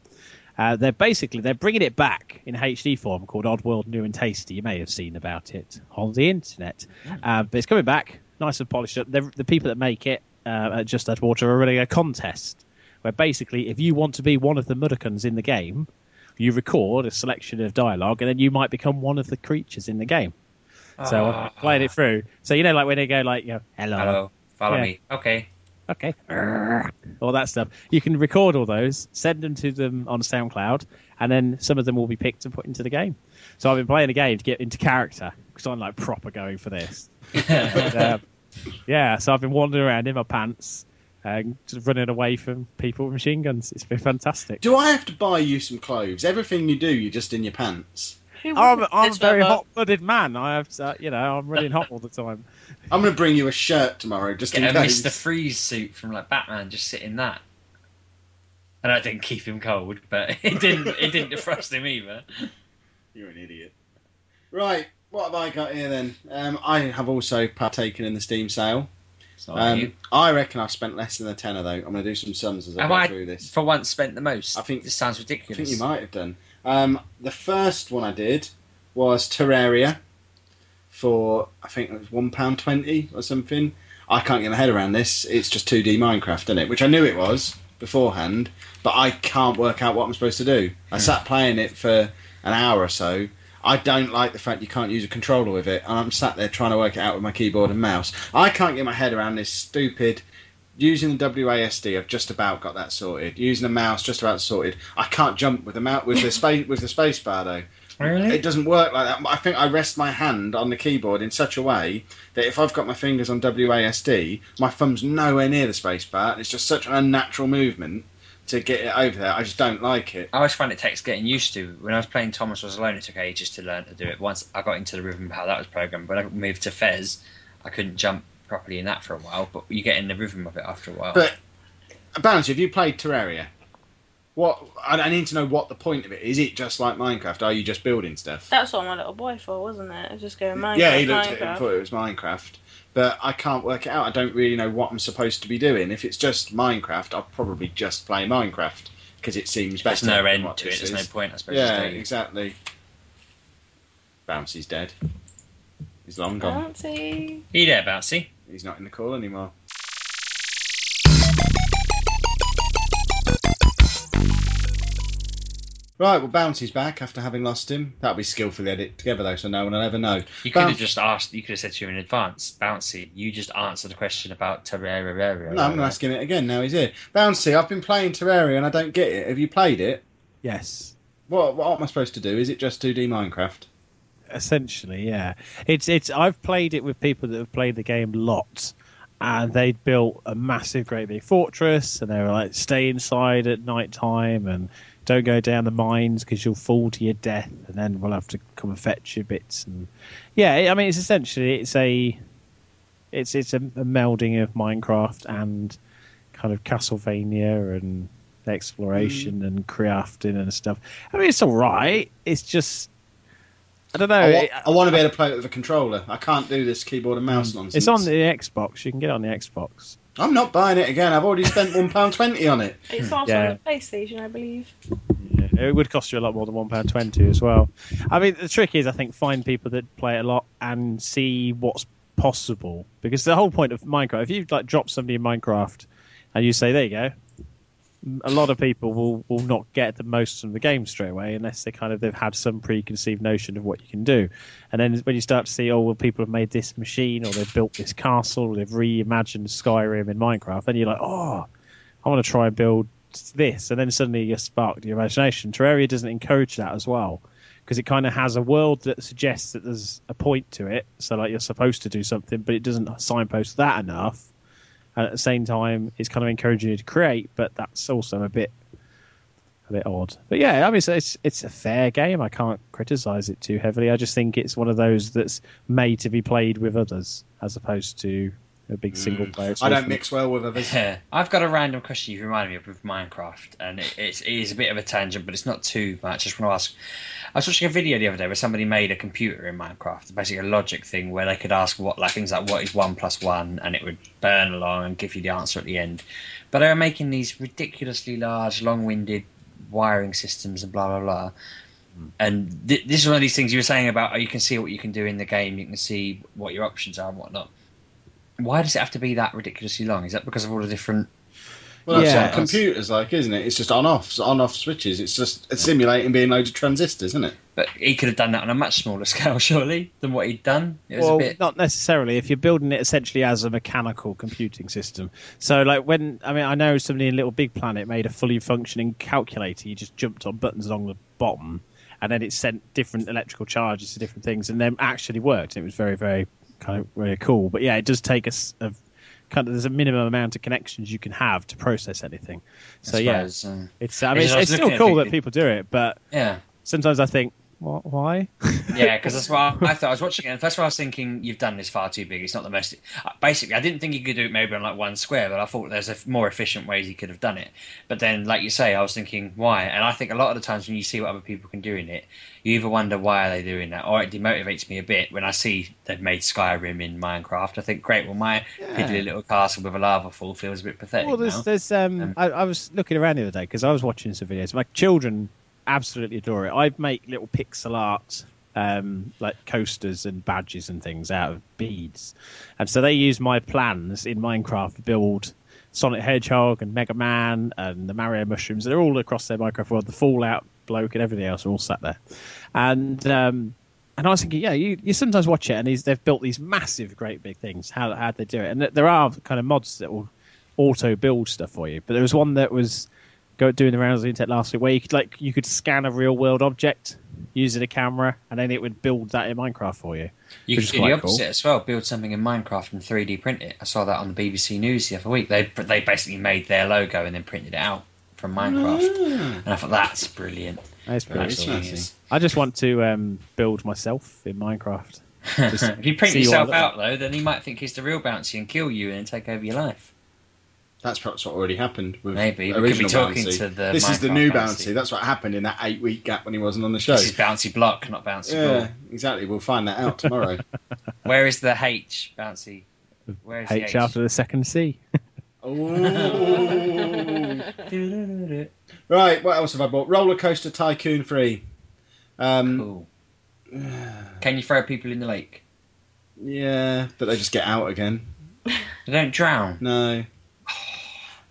Speaker 1: Uh, they're basically they're bringing it back in HD form called Oddworld New 'n' Tasty. You may have seen about it on the internet, uh, but it's coming back, nice and polished up. They're, the people that make it uh, at Just Add Water are running a contest where basically if you want to be one of the Mudokons in the game, you record a selection of dialogue, and then you might become one of the creatures in the game. So
Speaker 3: Ah.
Speaker 1: I'm playing it through. So you know, like when they go like, you know, hello,
Speaker 3: Hello, follow
Speaker 1: Yeah.
Speaker 3: me. Okay.
Speaker 1: Okay, all that stuff. You can record all those, send them to them on SoundCloud, and then some of them will be picked and put into the game. So I've been playing the game to get into character because I'm like proper going for this. And, uh, yeah, so I've been wandering around in my pants, and just running away from people with machine guns. It's been fantastic.
Speaker 2: Do I have to buy you some clothes? Everything you do, you're just in your pants.
Speaker 4: Who
Speaker 1: I'm, I'm a very hot-blooded man. I have, uh, you know, I'm running hot all the time.
Speaker 2: I'm going to bring you a shirt tomorrow, just
Speaker 3: Get
Speaker 2: in
Speaker 3: a
Speaker 2: case.
Speaker 3: Mr. Freeze suit from like Batman, just sit in that. And I didn't keep him cold, but it didn't. It didn't defrost him either.
Speaker 2: You're an idiot. Right, what have I got here then? Um, I have also partaken in the Steam sale. Um. I reckon I've spent less than a tenner though. I'm going to do some sums as I
Speaker 3: Have
Speaker 2: go
Speaker 3: I,
Speaker 2: through this.
Speaker 3: for once, spent the most?
Speaker 2: I think-
Speaker 3: this sounds
Speaker 2: I
Speaker 3: ridiculous.
Speaker 2: think you might have done. Um, the first one I did was Terraria for I think it was one pound twenty or something. I can't get my head around this. It's just 2D Minecraft, isn't it? Which I knew it was. beforehand, but I can't work out what I'm supposed to do. I sat playing it for an hour or so. I don't like the fact you can't use a controller with it, and I'm sat there trying to work it out with my keyboard and mouse. I can't get my head around this stupid. Using the WASD, I've just about got that sorted. Using a mouse, just about sorted. I can't jump with the mouse with the space with the space bar though.
Speaker 3: Really?
Speaker 2: It doesn't work like that. I think I rest my hand on the keyboard in such a way that if I've got my fingers on WASD, my thumb's nowhere near the spacebar, and it's just such an unnatural movement to get it over there. I just don't like it.
Speaker 3: I always find it takes getting used to. When I was playing Thomas Was Alone, it took ages to learn to do it. Once I got into the rhythm of how that was programmed, when I moved to Fez, I couldn't jump properly in that for a while, but you get in the rhythm of it after a while.
Speaker 2: But Bounce, have you played Terraria? What I, I need to know what the point of it is. It just like Minecraft? Are you just building stuff?
Speaker 4: That's what my little boy thought, wasn't it? Just going Minecraft.
Speaker 2: yeah, he looked at it and thought it was Minecraft. But I can't work it out. I don't really know what I'm supposed to be doing. If it's just Minecraft, I'll probably just play Minecraft because it seems
Speaker 3: There's no
Speaker 2: than
Speaker 3: end
Speaker 2: what
Speaker 3: to it.
Speaker 2: this
Speaker 3: There's no point, I suppose.
Speaker 2: Yeah,
Speaker 3: is
Speaker 2: exactly. Bouncy's dead. He's long gone.
Speaker 4: Bouncy.
Speaker 3: You there, Bouncy?
Speaker 2: He's not in the call anymore. Right, well, Bouncy's back after having lost him. That'll be skillfully edited together, though, so no one will ever know.
Speaker 3: You could
Speaker 2: Bounce-
Speaker 3: have just asked. You could have said to him in advance, Bouncy. You just answered a question about Terraria.
Speaker 2: No, I'm asking it again. Now he's here. Bouncy, I've been playing Terraria and I don't get it. Have you played it?
Speaker 1: Yes.
Speaker 2: What, what am I supposed to do? Is it just 2D Minecraft?
Speaker 1: Essentially, yeah. It's it's. I've played it with people that have played the game lots, and they built a massive, great big fortress, and they were like, stay inside at night time and don't go down the mines because you'll fall to your death, and then we'll have to come and fetch your bits. And yeah, I mean, it's essentially it's a it's it's a, a melding of Minecraft and kind of Castlevania and exploration mm. and crafting and stuff. I mean, it's all right. It's just I don't know.
Speaker 2: I,
Speaker 1: it-
Speaker 2: want to be able to play it with a controller. I can't do this keyboard and mouse nonsense.
Speaker 1: Mm. It's on the Xbox. You can get it on the Xbox.
Speaker 2: I'm not buying it again. I've already spent £1.20 on it.
Speaker 4: It's also
Speaker 1: Yeah.
Speaker 4: on the PlayStation, I believe.
Speaker 1: Yeah, it would cost you a lot more than one pound twenty as well. I mean, the trick is, I think, find people that play it a lot and see what's possible. Because the whole point of Minecraft, if you like drop somebody in Minecraft and you say, "There you go," a lot of people will will not get the most from the game straight away unless they kind of they've had some preconceived notion of what you can do. And then when you start to see, oh well, people have made this machine or they've built this castle or they've reimagined Skyrim in Minecraft, then you're like, oh, I want to try and build this, and then suddenly you're sparked your imagination. Terraria doesn't encourage that as well because it kind of has a world that suggests that there's a point to it. So like you're supposed to do something, but it doesn't signpost that enough. And at the same time, it's kind of encouraging you to create, but that's also a bit a bit odd. But yeah, I mean, it's it's, it's a fair game. I can't criticize it too heavily. I just think it's one of those that's made to be played with others as opposed to a big single mm. player.
Speaker 2: I don't mix well with others.
Speaker 3: Yeah, I've got a random question you've reminded me of with Minecraft, and it, it's, it is a bit of a tangent, but it's not too much. I just want to ask. I was watching a video the other day where somebody made a computer in Minecraft, basically a logic thing where they could ask what, like things like what is one plus one, and it would burn along and give you the answer at the end. But they were making these ridiculously large, long-winded wiring systems and blah blah blah. Hmm. And th- this is one of these things you were saying about oh, you can see what you can do in the game, you can see what your options are and whatnot. Why does it have to be that ridiculously long? Is that because of all the different?
Speaker 2: Well, that's
Speaker 1: Yeah.
Speaker 2: what computers like, isn't it? It's just on-off, on-off switches. It's just it's simulating being loads of transistors, isn't it?
Speaker 3: But he could have done that on a much smaller scale, surely, than what he'd done. It was
Speaker 1: well,
Speaker 3: a bit.
Speaker 1: not necessarily. If you're building it essentially as a mechanical computing system, so like when I mean, I know somebody in Little Big Planet made a fully functioning calculator. You just jumped on buttons along the bottom, and then it sent different electrical charges to different things, and then actually worked. It was very, very kind of really cool. But yeah, it does take us a kind of there's a minimum amount of connections you can have to process anything. So yeah,
Speaker 3: suppose, uh,
Speaker 1: it's I mean,
Speaker 3: It's
Speaker 1: it's, still cool that people do it, but
Speaker 3: yeah,
Speaker 1: sometimes I think, why?
Speaker 3: yeah, because that's what I, I thought. I was watching it, and first of all, I was thinking, you've done this far too big. It's not the most. Basically, I didn't think you could do it maybe on like one square, but I thought there's a more efficient ways you could have done it. But then, like you say, I was thinking, why? And I think a lot of the times when you see what other people can do in it, you either wonder why are they doing that, or it demotivates me a bit when I see they've made Skyrim in Minecraft. I think, great, well, my
Speaker 1: Yeah.
Speaker 3: piddly little castle with a lava fall feels a bit pathetic
Speaker 1: Well, there's,
Speaker 3: now.
Speaker 1: there's um,
Speaker 3: Um,
Speaker 1: I, I was looking around the other day because I was watching some videos. My children absolutely adore it. I make little pixel art, um, like coasters and badges and things out of beads, and so they use my plans in Minecraft to build Sonic Hedgehog and Mega Man and the Mario mushrooms. They're all across their Minecraft world. The Fallout bloke and everything else are all sat there. And um, and I was thinking, yeah, you, you sometimes watch it and they've built these massive, great big things. How how they do it? And th- there are kind of mods that will auto build stuff for you. But there was one that was go doing the rounds of the internet last week where you could like you could scan a real world object using a camera and then it would build that in Minecraft for you.
Speaker 3: You
Speaker 1: could
Speaker 3: can
Speaker 1: is
Speaker 3: do the
Speaker 1: quite cool.
Speaker 3: as well. Build something in Minecraft and 3D print it. I saw that on the BBC News the other week. They they basically made their logo and then printed it out from Minecraft.
Speaker 2: Ah.
Speaker 3: And I thought that's brilliant.
Speaker 1: That's
Speaker 2: Very
Speaker 1: pretty
Speaker 3: That's
Speaker 1: cool.
Speaker 2: fancy.
Speaker 1: I just want to um, build myself in Minecraft.
Speaker 3: If you print yourself out though, then he might think he's the real bouncy and kill you and then take over your life.
Speaker 2: That's perhaps what already happened with
Speaker 3: Maybe. We could be talking
Speaker 2: Bouncy.
Speaker 3: to the
Speaker 2: This is the new
Speaker 3: Bouncy.
Speaker 2: Bouncy. That's what happened in that eight week gap when he wasn't on the show.
Speaker 3: This is bouncy block, not bouncy
Speaker 2: Yeah,
Speaker 3: ball.
Speaker 2: exactly. We'll find that out tomorrow.
Speaker 3: Where is the H bouncy? Where is the
Speaker 1: H after the second C.
Speaker 2: Ooh. right, what else have I bought? Roller Coaster Tycoon 3. Um,
Speaker 3: Cool. Can you throw people in the lake?
Speaker 2: yeah, but they just get out again.
Speaker 3: They don't drown.
Speaker 2: No.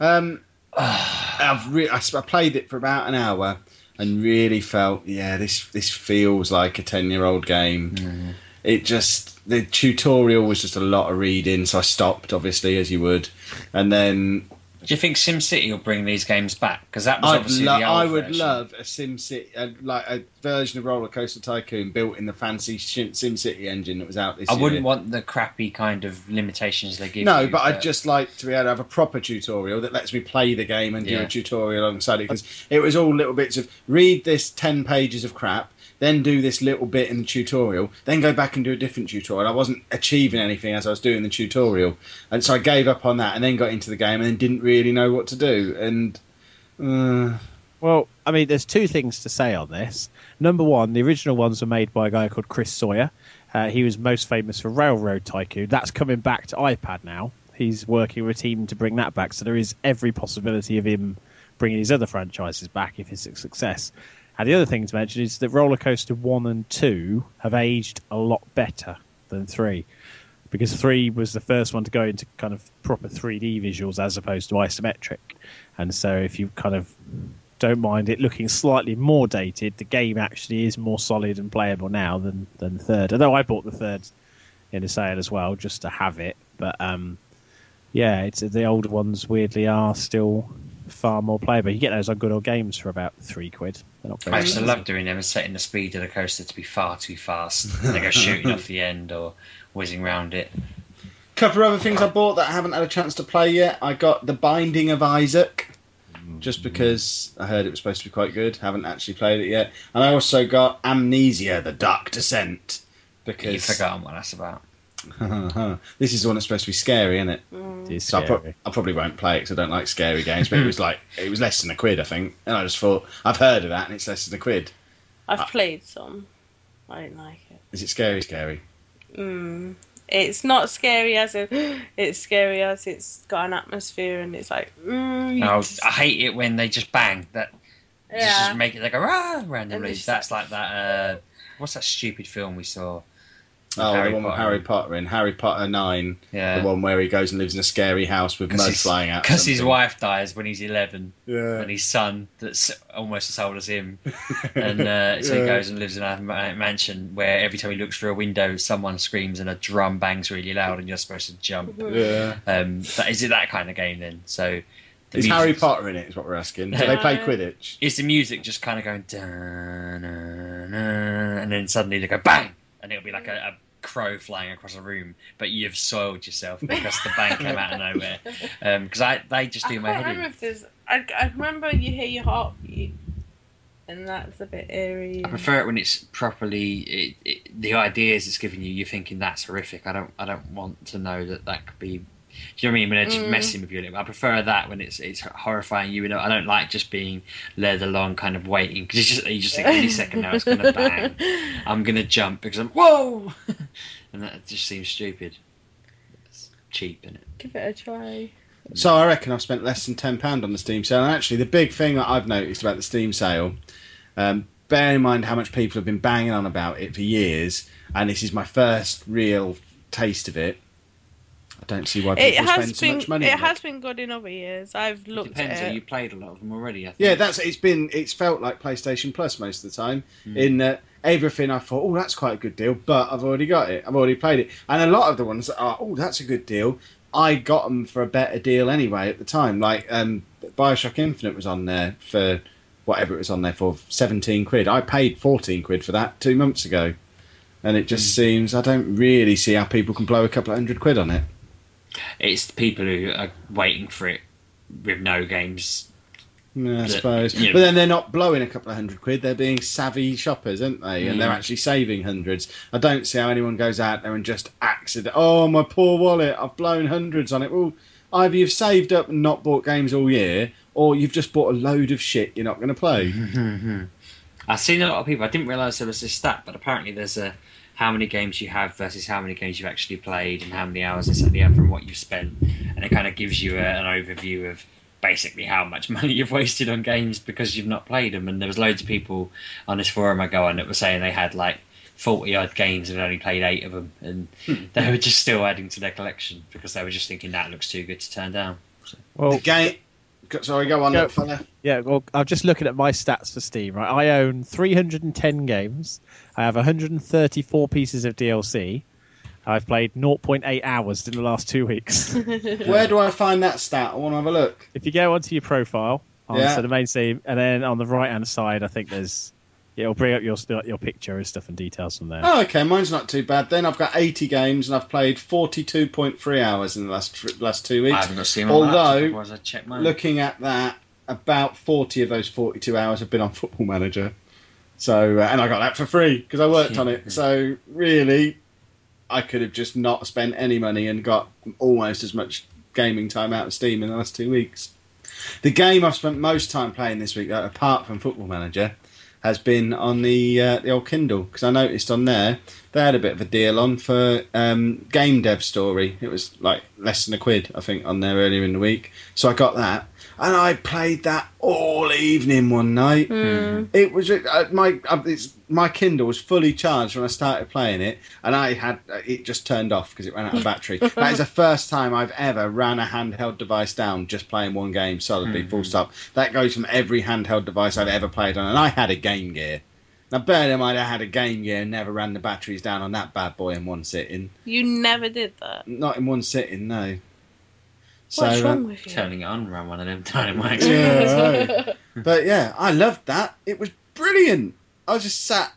Speaker 2: Um, I've re- I, I played it for about an hour and really felt, yeah, this this feels like a ten year old game.
Speaker 3: Mm.
Speaker 2: It just the tutorial was just a lot of reading, so I stopped, obviously, as you would, and then
Speaker 3: Do you think SimCity will bring these games back? Because that was
Speaker 2: I'd
Speaker 3: obviously
Speaker 2: lo-
Speaker 3: the old
Speaker 2: I would
Speaker 3: version.
Speaker 2: love a Sim City, uh, like a version of Roller Coaster Tycoon built in the fancy Sim City engine that was out this
Speaker 3: I
Speaker 2: year.
Speaker 3: wouldn't want the crappy kind of limitations they give
Speaker 2: No,
Speaker 3: you.
Speaker 2: but I'd just like to be able to have a proper tutorial that lets me play the game and do a tutorial alongside it because it was all little bits of read this 10 pages of crap, then do this little bit in the tutorial, then go back and do a different tutorial. I wasn't achieving anything as I was doing the tutorial. And so I gave up on that and then got into the game and then didn't really know what to do. And uh,
Speaker 1: Well, I mean, there's two things to say on this. Number one, the original ones were made by a guy called Chris Sawyer. Uh, he was most famous for Railroad Tycoon. That's coming back to iPad now. He's working with a team to bring that back. So there is every possibility of him bringing his other franchises back if it's a success. And the other thing to mention is that Roller Coaster 1 and 2 have aged a lot better than 3 because 3 was the first one to go into kind of proper 3D visuals as opposed to isometric. And so if you kind of don't mind it looking slightly more dated, the game actually is more solid and playable now than, than the third. Although I bought the third in a sale as well just to have it. But um, yeah, it's the older ones weirdly are still far more playable. You get those on good old games for about three quid. They're not very
Speaker 3: I used to love doing them and setting the speed of the coaster to be far too fast. and they go shooting off the end or whizzing round it.
Speaker 2: A couple of other things I bought that I haven't had a chance to play yet. I got The Binding of Isaac, just mm. because I heard it was supposed to be quite good. Haven't actually played it yet. And I also got Amnesia: The Dark Descent. Because
Speaker 3: You've forgotten what that's about.
Speaker 2: this is the one that's supposed to be scary, isn't it?
Speaker 4: Mm.
Speaker 1: It is
Speaker 2: So I, pro- I probably won't play it because I don't like scary games. But it was like it was less than a quid, I think. And I just thought I've heard of that, and it's less than a quid.
Speaker 4: I've
Speaker 2: Uh,
Speaker 4: played some. I don't like it.
Speaker 2: Is it scary? Scary?
Speaker 4: Mm. It's not scary as in it's scary as it's got an atmosphere and it's like mm,
Speaker 3: Oh,
Speaker 4: just-
Speaker 3: I hate it when they just bang that just,
Speaker 4: yeah.
Speaker 3: just make it like a rah randomly.
Speaker 4: it's
Speaker 3: That's like that. Uh, what's that stupid film we saw?
Speaker 2: Oh,
Speaker 3: Harry
Speaker 2: the one with Harry Potter in Harry Potter Nine,
Speaker 3: Yeah,
Speaker 2: the one where he goes and lives in a scary house with mud
Speaker 3: he's-
Speaker 2: flying out.
Speaker 3: because his wife dies when he's eleven,
Speaker 2: Yeah.
Speaker 3: and his son that's almost as old as him, and uh, so he goes and lives in a mansion where every time he looks through a window, someone screams and a drum bangs really loud, and you're supposed to jump.
Speaker 2: Yeah.
Speaker 3: Um, that, is it that kind of game then? So the
Speaker 2: Is
Speaker 3: music-
Speaker 2: Harry Potter in it? Is what we're asking. Do they play Quidditch?
Speaker 3: Is the music just kind of going and then suddenly they go bang, and it'll be like a, a crow flying across a room, but you've soiled yourself because the bang came out of nowhere. Um, because I they just do
Speaker 4: can't
Speaker 3: my head
Speaker 4: remember if there's. I, I remember you hear your heartbeat, and that's a bit eerie.
Speaker 3: I prefer it when it's properly. It, it, the ideas it's giving you, you're thinking that's horrific. I don't. I don't want to know that that could be. Do you know what I mean? When they're just
Speaker 4: Mm.
Speaker 3: messing with you a little. I prefer that when it's it's horrifying you. And I don't like just being led along, kind of waiting because just you just think any second now it's gonna bang. I'm gonna jump because I'm whoa, and that just seems stupid. It's cheap, is it?
Speaker 4: Give it a try.
Speaker 2: So I reckon I've spent less than ten pound on the Steam sale. And actually, the big thing that I've noticed about the Steam sale, um, bear in mind how much people have been banging on about it for years, and this is my first real taste of it. I don't see why
Speaker 4: It
Speaker 2: people
Speaker 4: has
Speaker 2: spend so
Speaker 4: been
Speaker 2: much money.
Speaker 4: it
Speaker 2: on
Speaker 4: has been good in other years. I've
Speaker 3: It
Speaker 4: looked
Speaker 3: depends.
Speaker 4: at
Speaker 3: You played a lot of them already. I think.
Speaker 2: Yeah, that's it's been it's felt like PlayStation Plus most of the time.
Speaker 3: Mm.
Speaker 2: In uh, everything, I thought, oh, that's quite a good deal, but I've already got it. I've already played it, and a lot of the ones that are, oh, that's a good deal. I got them for a better deal anyway at the time. Like um, Bioshock Infinite was on there for whatever it was on there for, seventeen quid. I paid fourteen quid for that two months ago, and it just seems I don't really see how people can blow a couple of hundred quid on it.
Speaker 3: It's the people who are waiting for it with no games.
Speaker 2: Yeah, I
Speaker 3: Yeah,
Speaker 2: suppose.
Speaker 3: yeah.
Speaker 2: But then they're not blowing a couple of hundred quid. They're being savvy shoppers, aren't they? And they're
Speaker 3: Mm.
Speaker 2: actually saving hundreds. I don't see how anyone goes out there and just accident. Oh, my poor wallet! I've blown hundreds on it. Well, either you've saved up and not bought games all year, or you've just bought a load of shit you're not going to play.
Speaker 3: I've seen a lot of people. I didn't realise there was this stat, but apparently there's a how many games you have versus how many games you've actually played and how many hours this and the other from what you've spent, and it kind of gives you a, an overview of basically how much money you've wasted on games because you've not played them. And there was loads of people on this forum I go on that were saying they had like. 40 odd games and only played eight of them, and hmm. they were just still adding to their collection because they were just thinking that looks too good to turn down.
Speaker 1: Well,
Speaker 2: The game. Sorry, go on,
Speaker 1: Go-
Speaker 2: fella.
Speaker 1: Yeah, well, I'm just looking at my stats for Steam. Right, I own 310 games. I have 134 pieces of DLC. I've played 0.8 hours in the last two weeks.
Speaker 2: Where do I find that stat? I want to have a look.
Speaker 1: if you go onto your profile, onto
Speaker 2: Yeah.
Speaker 1: the main scene, and then on the right hand side, I think there's it'll bring up your your picture and stuff and details from there.
Speaker 2: Oh, okay, mine's not too bad. Then I've got 80 games and I've played 42.3 hours in the last last two weeks.
Speaker 3: I
Speaker 2: weeks.
Speaker 3: haven't got Steam on my
Speaker 2: Although,
Speaker 3: laptop, otherwise I'd check mine.
Speaker 2: looking at that, about 40 of those 42 hours have been on Football Manager. So, uh, and I got that for free because I worked on it. So, really, I could have just not spent any money and got almost as much gaming time out of Steam in the last two weeks. The game I've spent most time playing this week, though, apart from Football Manager, has been on the uh, the old Kindle because I noticed on there they had a bit of a deal on for um, Game Dev Story. It was like less than a quid, I think, on there earlier in the week. So I got that, and I played that all evening one night.
Speaker 4: Mm.
Speaker 2: It was uh, my uh, it's, my Kindle was fully charged when I started playing it, and I had uh, it just turned off because it ran out of battery. that is the first time I've ever ran a handheld device down just playing one game solidly, full stop. That goes from every handheld device I've ever played on, and I had a Game Gear. Now, bear in mind, I had a Game Gear and never ran the batteries down on that bad boy in one sitting.
Speaker 4: You never did that.
Speaker 2: Not in one sitting, no. So,
Speaker 4: What's
Speaker 2: uh,
Speaker 4: wrong with you?
Speaker 3: Turning it on around one of them Dynamax.
Speaker 2: Yeah, right. But yeah, I loved that. It was brilliant. I was just sat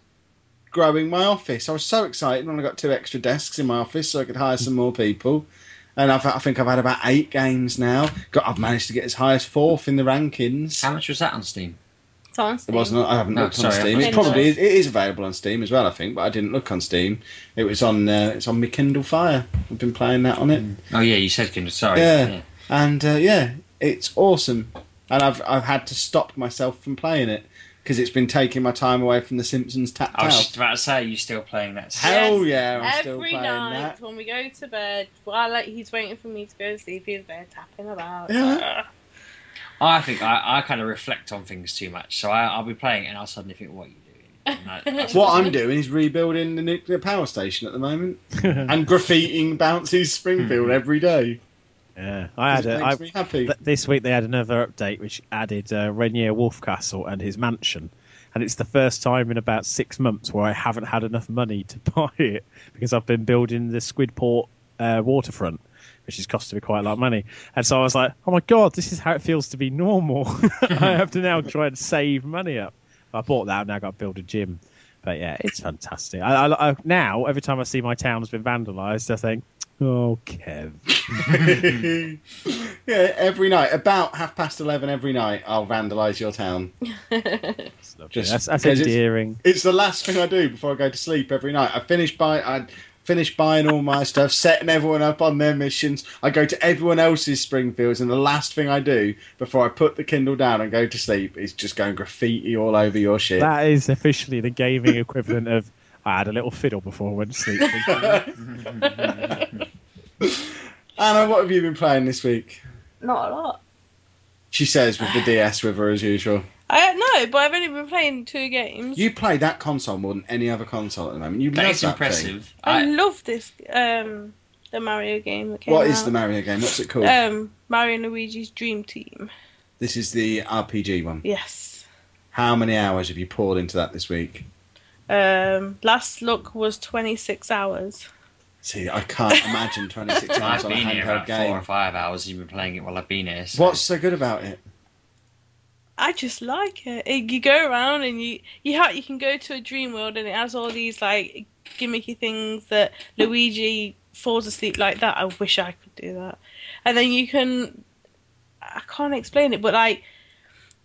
Speaker 2: growing my office. I was so excited when I got two extra desks in my office so I could hire some more people. And I've, I think I've had about eight games now. Got, I've managed to get as high as fourth in the rankings.
Speaker 3: How much was that on Steam?
Speaker 4: It's on
Speaker 2: It wasn't. I haven't
Speaker 3: No,
Speaker 2: looked
Speaker 3: sorry,
Speaker 2: on Steam.
Speaker 3: thought
Speaker 2: It
Speaker 4: it
Speaker 2: probably is, it is available on Steam as well. I think, but I didn't look on Steam. It was on. Uh, it's on my Kindle Fire. I've been playing that on it.
Speaker 3: Oh yeah, you said Kindle. Sorry.
Speaker 2: Yeah. and uh, yeah, it's awesome. And I've I've had to stop myself from playing it because it's been taking my time away from The Simpsons Tapped
Speaker 3: I was just about to say, are you still playing that?
Speaker 2: Hell
Speaker 4: Yes,
Speaker 2: yeah, I'm still
Speaker 4: Every
Speaker 2: playing
Speaker 4: night
Speaker 2: that.
Speaker 4: when we go to bed, while like, he's waiting for me to go to sleep, he's there tapping about.
Speaker 2: Yeah.
Speaker 3: I think I, I kind of reflect on things too much, so I, I'll be playing it and I'll suddenly think, "What are you doing?" And that-
Speaker 2: What I'm doing is rebuilding the nuclear power station at the moment and graffitiing Bouncy's Springfield every day.
Speaker 1: yeah, I had
Speaker 2: it
Speaker 1: a, I,
Speaker 2: makes me happy.
Speaker 1: th- this week they had another update which added uh, Rainier Wolfcastle and his mansion, and it's the first time in about six months where I haven't had enough money to buy it because I've been building the Squidport uh, waterfront, which has costed me quite a lot of money. And so I was like, oh my god, this is how it feels to be normal. I have to now try and save money up. I bought that, and now I've got to build a gym. But yeah, it's fantastic. I, I, I, now every time I see my town's been vandalised, I think, oh Kev.
Speaker 2: yeah, every night, about half past eleven every night, I'll vandalise your town.
Speaker 1: That's.
Speaker 2: Just
Speaker 1: that's, that's
Speaker 2: because it's-
Speaker 1: endearing.
Speaker 2: It's the last thing I do before I go to sleep every night. I finish by I finish buying all my stuff, setting everyone up on their missions. I go to everyone else's Springfields, and the last thing I do before I put the Kindle down and go to sleep is just going graffiti all over your shit.
Speaker 1: That is officially the gaming equivalent of I had a little fiddle before I went to sleep.
Speaker 2: Anna, what have you been playing this week?
Speaker 4: Not a lot.
Speaker 2: She says with the DS with her as usual.
Speaker 4: I don't know, but I've only been playing two games.
Speaker 2: You play that console more than any other console at the moment. You
Speaker 3: That
Speaker 2: love
Speaker 3: is
Speaker 2: that
Speaker 3: impressive.
Speaker 4: I
Speaker 3: I,
Speaker 4: love this. Um, the Mario game that came
Speaker 2: What
Speaker 4: out.
Speaker 2: is the Mario game? What's it called?
Speaker 4: Um, Mario and Luigi's Dream Team.
Speaker 2: this is the RPG one.
Speaker 4: Yes.
Speaker 2: How many hours have you poured into that this week?
Speaker 4: Um, last look was 26 hours.
Speaker 2: See, I can't imagine 26 hours
Speaker 3: I've
Speaker 2: on a
Speaker 3: been here
Speaker 2: handheld
Speaker 3: about four or five hours. You've been playing it while I've been here. So.
Speaker 2: What's so good about it?
Speaker 4: I just like it. It- You go around and you you ha- you can go to a dream world and it has all these like gimmicky things that Luigi falls asleep like that. I wish I could do that. And then you can I can't explain it, but like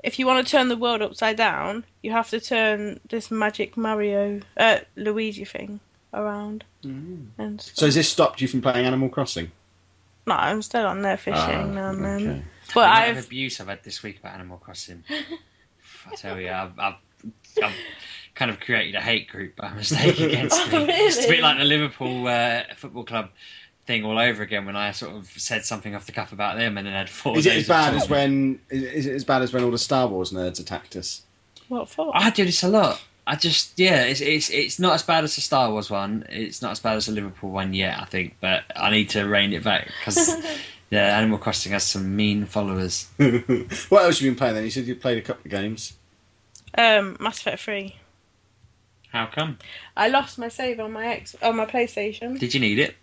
Speaker 4: if you want to turn the world upside down, you have to turn this magic Mario uh Luigi thing around. And
Speaker 2: So has this stopped you from playing Animal Crossing?
Speaker 4: no, I'm still on there fishing
Speaker 2: Ah,
Speaker 4: now and then.
Speaker 2: Okay.
Speaker 4: But
Speaker 3: the
Speaker 4: I've
Speaker 3: abuse I've had this week about Animal Crossing. I tell you, I've, I've, I've kind of created a hate group by mistake against
Speaker 4: Oh,
Speaker 3: me. It's a bit like the Liverpool uh, football club thing all over again when I sort of said something off the cuff about them and then had four.
Speaker 2: Is it
Speaker 3: days
Speaker 2: as bad as
Speaker 3: talking.
Speaker 2: when? Is is it as bad as when all the Star Wars nerds attacked us?
Speaker 4: what for?
Speaker 3: I do this a lot. I just yeah, it's it's it's not as bad as the Star Wars one. It's not as bad as the Liverpool one yet, I think. But I need to rein it back because yeah, Animal Crossing has some mean followers.
Speaker 2: what else have you been playing then? You said you played a couple of games.
Speaker 4: Um, Mass Effect 3.
Speaker 3: How come?
Speaker 4: I lost my save on my ex on my PlayStation.
Speaker 3: Did you need it?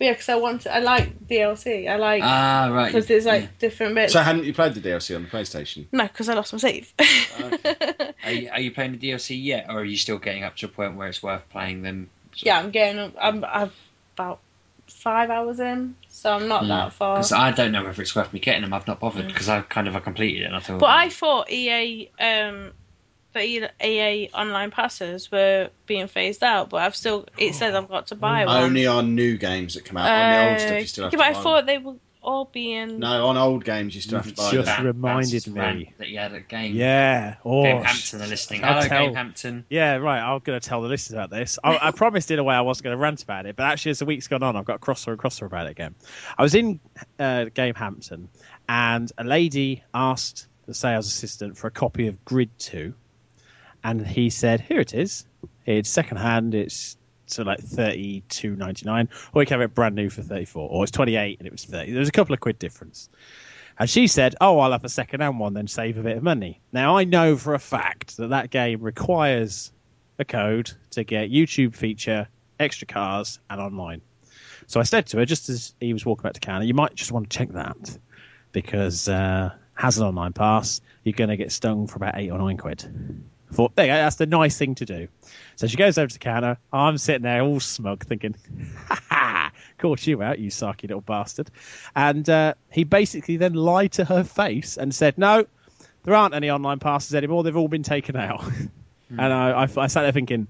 Speaker 4: Yeah, because I want I like DLC. I like
Speaker 3: Ah, right.
Speaker 4: because there's like
Speaker 3: Yeah.
Speaker 4: different bits.
Speaker 2: So hadn't you played the DLC on the PlayStation?
Speaker 4: no, because I lost my save.
Speaker 3: Are you, are you playing the DLC yet, or are you still getting up to a point where it's worth playing them?
Speaker 4: yeah, I'm getting. I'm, I've about five hours in, so I'm not that far.
Speaker 3: Because I don't know whether it's worth me getting them. I've not bothered because I kind of I completed it and I thought.
Speaker 4: But I thought EA, um, the EA online passes were being phased out, but I've still. It says I've got to buy one.
Speaker 2: Only on new games that come out. on the old stuff, you still have
Speaker 4: yeah,
Speaker 2: to
Speaker 4: but
Speaker 2: buy
Speaker 4: I
Speaker 2: them.
Speaker 4: thought they were all being.
Speaker 2: No, on old games you still have to buy
Speaker 1: Just
Speaker 2: them.
Speaker 1: re- reminded me.
Speaker 3: that you had a game.
Speaker 1: Yeah. Oh,
Speaker 3: Gamehampton are listening.
Speaker 1: I'll
Speaker 3: Hello,
Speaker 1: tell-
Speaker 3: Gamehampton.
Speaker 1: Yeah, right. I'm going to tell the listeners about this. I, I promised in a way I wasn't going to rant about it, but actually, as the week's gone on, I've got crosser and crosser about it again. I was in uh, Gamehampton, and a lady asked the sales assistant for a copy of Grid 2, and he said, "Here it is. It's second hand. It's so like thirty two ninety nine, or you can have it brand new for thirty four, or it's twenty eight and it was thirty. There was a couple of quid difference." And she said, "Oh, I'll have a second-hand one, then save a bit of money." Now I know for a fact that that game requires a code to get YouTube feature, extra cars, and online. So I said to her, just as he was walking back to Canada, "You might just want to check that because uh, has an online pass. You're going to get stung for about eight or nine quid." I thought, there you go, that's the nice thing to do. So she goes over to the counter. I'm sitting there all smug, thinking, "Ha ha, caught you out, you sarky little bastard." And uh, he basically then lied to her face and said, "No, there aren't any online passes anymore. They've all been taken out." and I, I, I sat there thinking,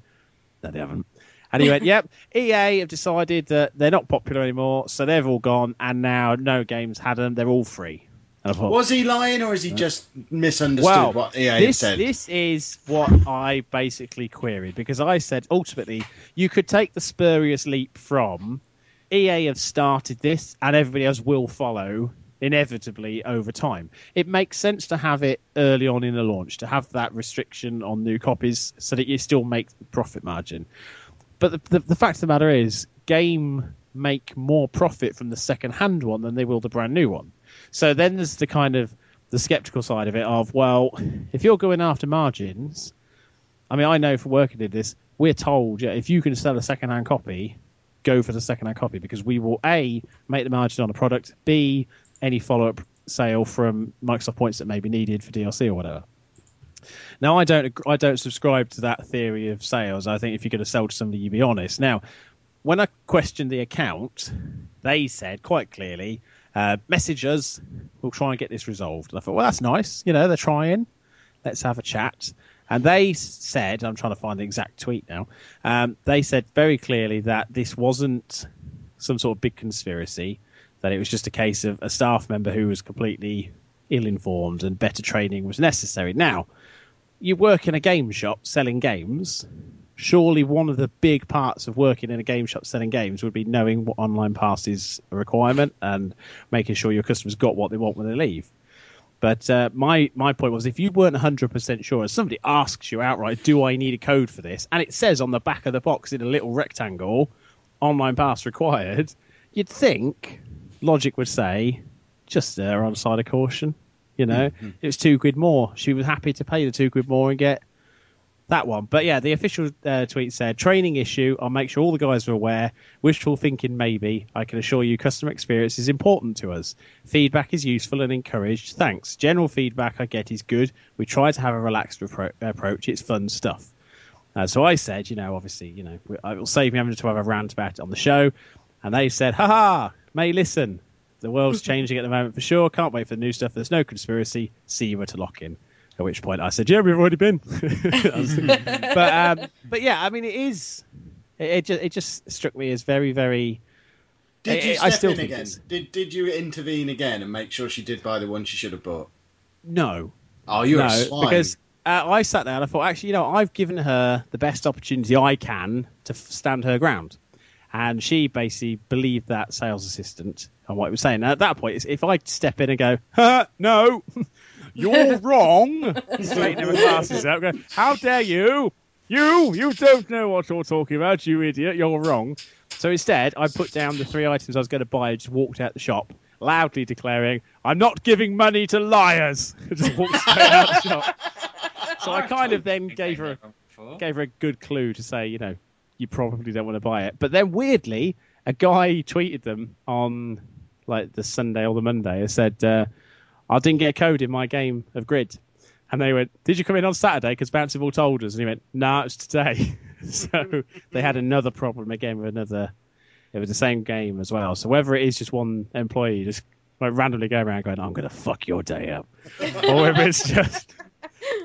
Speaker 1: "No, they haven't." And he went, "Yep, EA have decided that they're not popular anymore, so they've all gone, and now no games had them. They're all free." Thought,
Speaker 2: Was he lying or is he just misunderstood
Speaker 1: well,
Speaker 2: what EA
Speaker 1: this,
Speaker 2: said?
Speaker 1: this is what I basically queried because I said ultimately you could take the spurious leap from EA have started this and everybody else will follow inevitably over time. It makes sense to have it early on in the launch to have that restriction on new copies so that you still make profit margin. But the, the, the fact of the matter is, game make more profit from the second hand one than they will the brand new one. So then there's the kind of the skeptical side of it of well, if you're going after margins, I mean, I know from working in this, we're told yeah, if you can sell a second hand copy, go for the second hand copy because we will a make the margin on the product, b any follow up sale from Microsoft points that may be needed for DLC or whatever. Now, I don't I don't subscribe to that theory of sales. I think if you're going to sell to somebody, you be honest. Now, when I questioned the account, they said quite clearly, uh, message us, we'll try and get this resolved. And I thought, well, that's nice. You know, they're trying. Let's have a chat. And they said, I'm trying to find the exact tweet now. Um, they said very clearly that this wasn't some sort of big conspiracy, that it was just a case of a staff member who was completely ill informed and better training was necessary. Now, you work in a game shop selling games. Surely one of the big parts of working in a game shop selling games would be knowing what online pass is a requirement and making sure your customers got what they want when they leave. But uh, my my point was, if you weren't 100% sure, if somebody asks you outright, "Do I need a code for this?" and it says on the back of the box in a little rectangle, "Online pass required," you'd think logic would say just err on the side of caution. You know, it was two quid more. She was happy to pay the two quid more and get that one. But yeah, the official uh, tweet said training issue. I'll make sure all the guys are aware. Wishful thinking, maybe. I can assure you, customer experience is important to us. Feedback is useful and encouraged. Thanks. General feedback I get is good. We try to have a relaxed repro- approach. It's fun stuff. Uh, so I said, you know, obviously, you know, it will save me having to have a rant about it on the show. And they said, haha, May, listen. The world's changing at the moment for sure. Can't wait for the new stuff. There's no conspiracy. See you at a lock in. At which point I said, "Yeah, we've already been." but um, but yeah, I mean, it is. It, it just it just struck me as very very.
Speaker 2: Did
Speaker 1: I-
Speaker 2: you
Speaker 1: I
Speaker 2: step
Speaker 1: still
Speaker 2: in again? Did Did you intervene again and make sure she did buy the one she should have bought?
Speaker 1: No,
Speaker 2: Oh, you're
Speaker 1: no,
Speaker 2: a swine.
Speaker 1: because uh, I sat there and I thought, actually, you know, I've given her the best opportunity I can to f- stand her ground, and she basically believed that sales assistant and what he was saying. Now, at that point, if I step in and go, no, you're wrong, straighten her glasses out, go, how dare you? You, you don't know what you're talking about, you idiot. You're wrong. So instead, I put down the three items I was going to buy and just walked out the shop, loudly declaring, I'm not giving money to liars. just walked straight out the shop. So I kind of then gave her
Speaker 3: before.
Speaker 1: gave her a good clue to say, you know, you probably don't want to buy it. But then weirdly, a guy tweeted them on like the Sunday or the Monday and said, uh, I didn't get a code in my game of Grid. And they went, Did you come in on Saturday? Because Bouncing told us. And he went, Nah, it's today. so they had another problem again with another. It was the same game as well. So whether it is just one employee just like randomly going around going, I'm going to fuck your day up. or if it's just.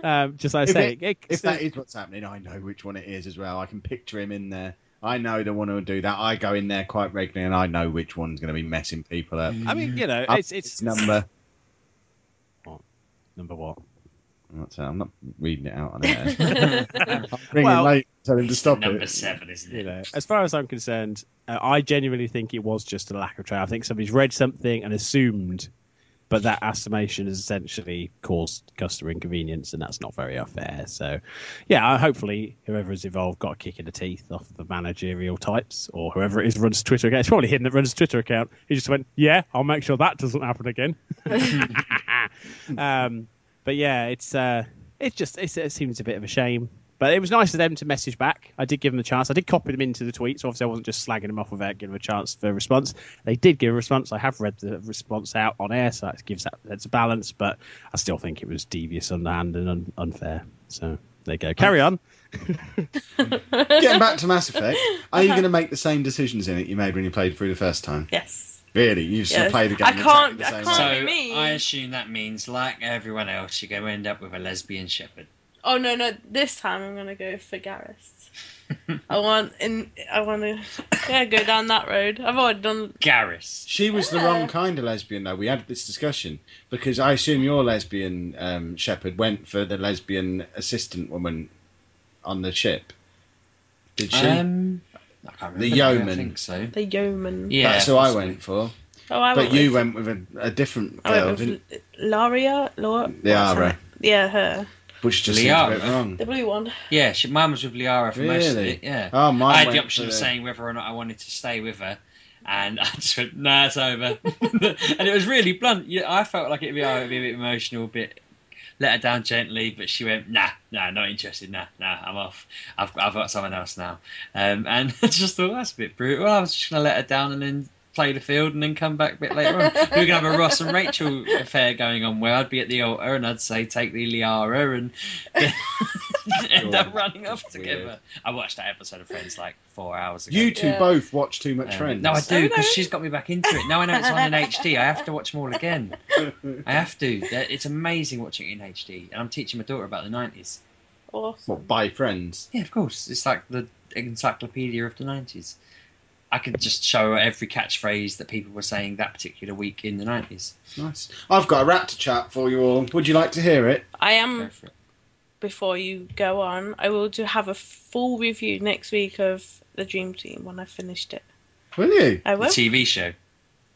Speaker 1: Um, just like I
Speaker 2: If
Speaker 1: say,
Speaker 2: it-
Speaker 1: it-
Speaker 2: if that is what's happening, I know which one it is as well. I can picture him in there. I know the one who will do that. I go in there quite regularly, and I know which one's going to be messing people up.
Speaker 1: I mean, you know,
Speaker 2: Up
Speaker 1: it's it's
Speaker 2: number.
Speaker 1: Number what?
Speaker 2: I'm not, I'm not reading it out on air. I'm ringing
Speaker 1: Well-
Speaker 2: late, tell him to stop
Speaker 3: Number
Speaker 2: it.
Speaker 3: seven, isn't
Speaker 1: You
Speaker 3: it?
Speaker 1: know, as far as I'm concerned, uh, I genuinely think it was just a lack of training. I think somebody's read something and assumed, but that estimation has essentially caused customer inconvenience, and that's not very fair. So, yeah, hopefully whoever is involved got a kick in the teeth off the managerial types, or whoever it is runs Twitter account. It's probably him that runs Twitter account. He just went, "Yeah, I'll make sure that doesn't happen again." um, but yeah, it's uh, it just it's, it seems a bit of a shame. But it was nice of them to message back. I did give them the chance. I did copy them into the tweet, so obviously I wasn't just slagging them off without giving them a chance for a response. They did give a response. I have read the response out on air, so that gives that that's a balance. But I still think it was devious, underhand, and un- unfair. So there you go. Carry on.
Speaker 2: Getting back to Mass Effect, are you going to make the same decisions in it you made when you played through the first time?
Speaker 4: Yes.
Speaker 2: Really? You still
Speaker 4: Yes.
Speaker 2: play the game
Speaker 4: I can't-
Speaker 2: exactly the
Speaker 4: I can't-
Speaker 2: way?
Speaker 3: So
Speaker 4: me.
Speaker 3: I assume that means, like everyone else, you're going to end up with a lesbian Shepard.
Speaker 4: Oh no, no! This time I'm gonna go for Garrus. I want in. I want to yeah go down that road. I've already done.
Speaker 3: Garrus.
Speaker 2: She was the wrong kind of lesbian, though. We had this discussion because I assume your lesbian um, Shepard went for the lesbian assistant woman on the ship. Did she?
Speaker 3: Um, I can't remember.
Speaker 2: The
Speaker 3: now,
Speaker 2: yeoman.
Speaker 3: I think so.
Speaker 4: The yeoman.
Speaker 3: Yeah,
Speaker 2: That's who I went for.
Speaker 4: Oh, I
Speaker 2: but
Speaker 4: went
Speaker 2: you
Speaker 4: with,
Speaker 2: went with a, a different
Speaker 4: I
Speaker 2: girl,
Speaker 4: went
Speaker 2: didn't
Speaker 4: with Laria. Laura. what's
Speaker 2: Liara.
Speaker 4: her name? Yeah, her.
Speaker 2: Which just seems a bit wrong.
Speaker 4: The blue one.
Speaker 3: Yeah, she, mine was with Liara for most of
Speaker 2: Really?
Speaker 3: it. Yeah.
Speaker 2: Oh, mine
Speaker 3: I had the option of
Speaker 2: the-
Speaker 3: saying whether or not I wanted to stay with her, and I just went, "Nah, it's over." and it was really blunt. Yeah, I felt like it'd be, oh, it'd be a bit emotional, a bit let her down gently, but she went, "Nah, nah, not interested. Nah, nah, I'm off. I've I've got someone else now." Um, and I just thought that's a bit brutal. I was just gonna let her down and then play the field and then come back a bit later on. we were gonna have a Ross and Rachel affair going on where I'd be at the altar and I'd say, "Take the Liara," and end up running off
Speaker 2: Weird.
Speaker 3: together. I watched that episode of Friends like four hours ago.
Speaker 2: You two
Speaker 4: Yeah.
Speaker 2: both watch too much
Speaker 3: Um,
Speaker 2: Friends.
Speaker 3: No, I do
Speaker 4: Oh,
Speaker 3: because
Speaker 4: no.
Speaker 3: she's got me back into it. Now I know it's on in HD. I have to watch them all again. I have to. It's amazing watching it in HD, and I'm teaching my daughter about the 90s.
Speaker 4: Awesome.
Speaker 2: What, by Friends?
Speaker 3: Yeah, of course. It's like the encyclopedia of the 90s. I could just show every catchphrase that people were saying that particular week in the 90s.
Speaker 2: Nice. I've got a Raptr chart for you all. Would you like to hear it?
Speaker 4: I am.
Speaker 3: it.
Speaker 4: Before you go on, I will do have a full review next week of the Dream Team when I finished it.
Speaker 2: Will you?
Speaker 4: I
Speaker 3: The
Speaker 4: will.
Speaker 3: TV show.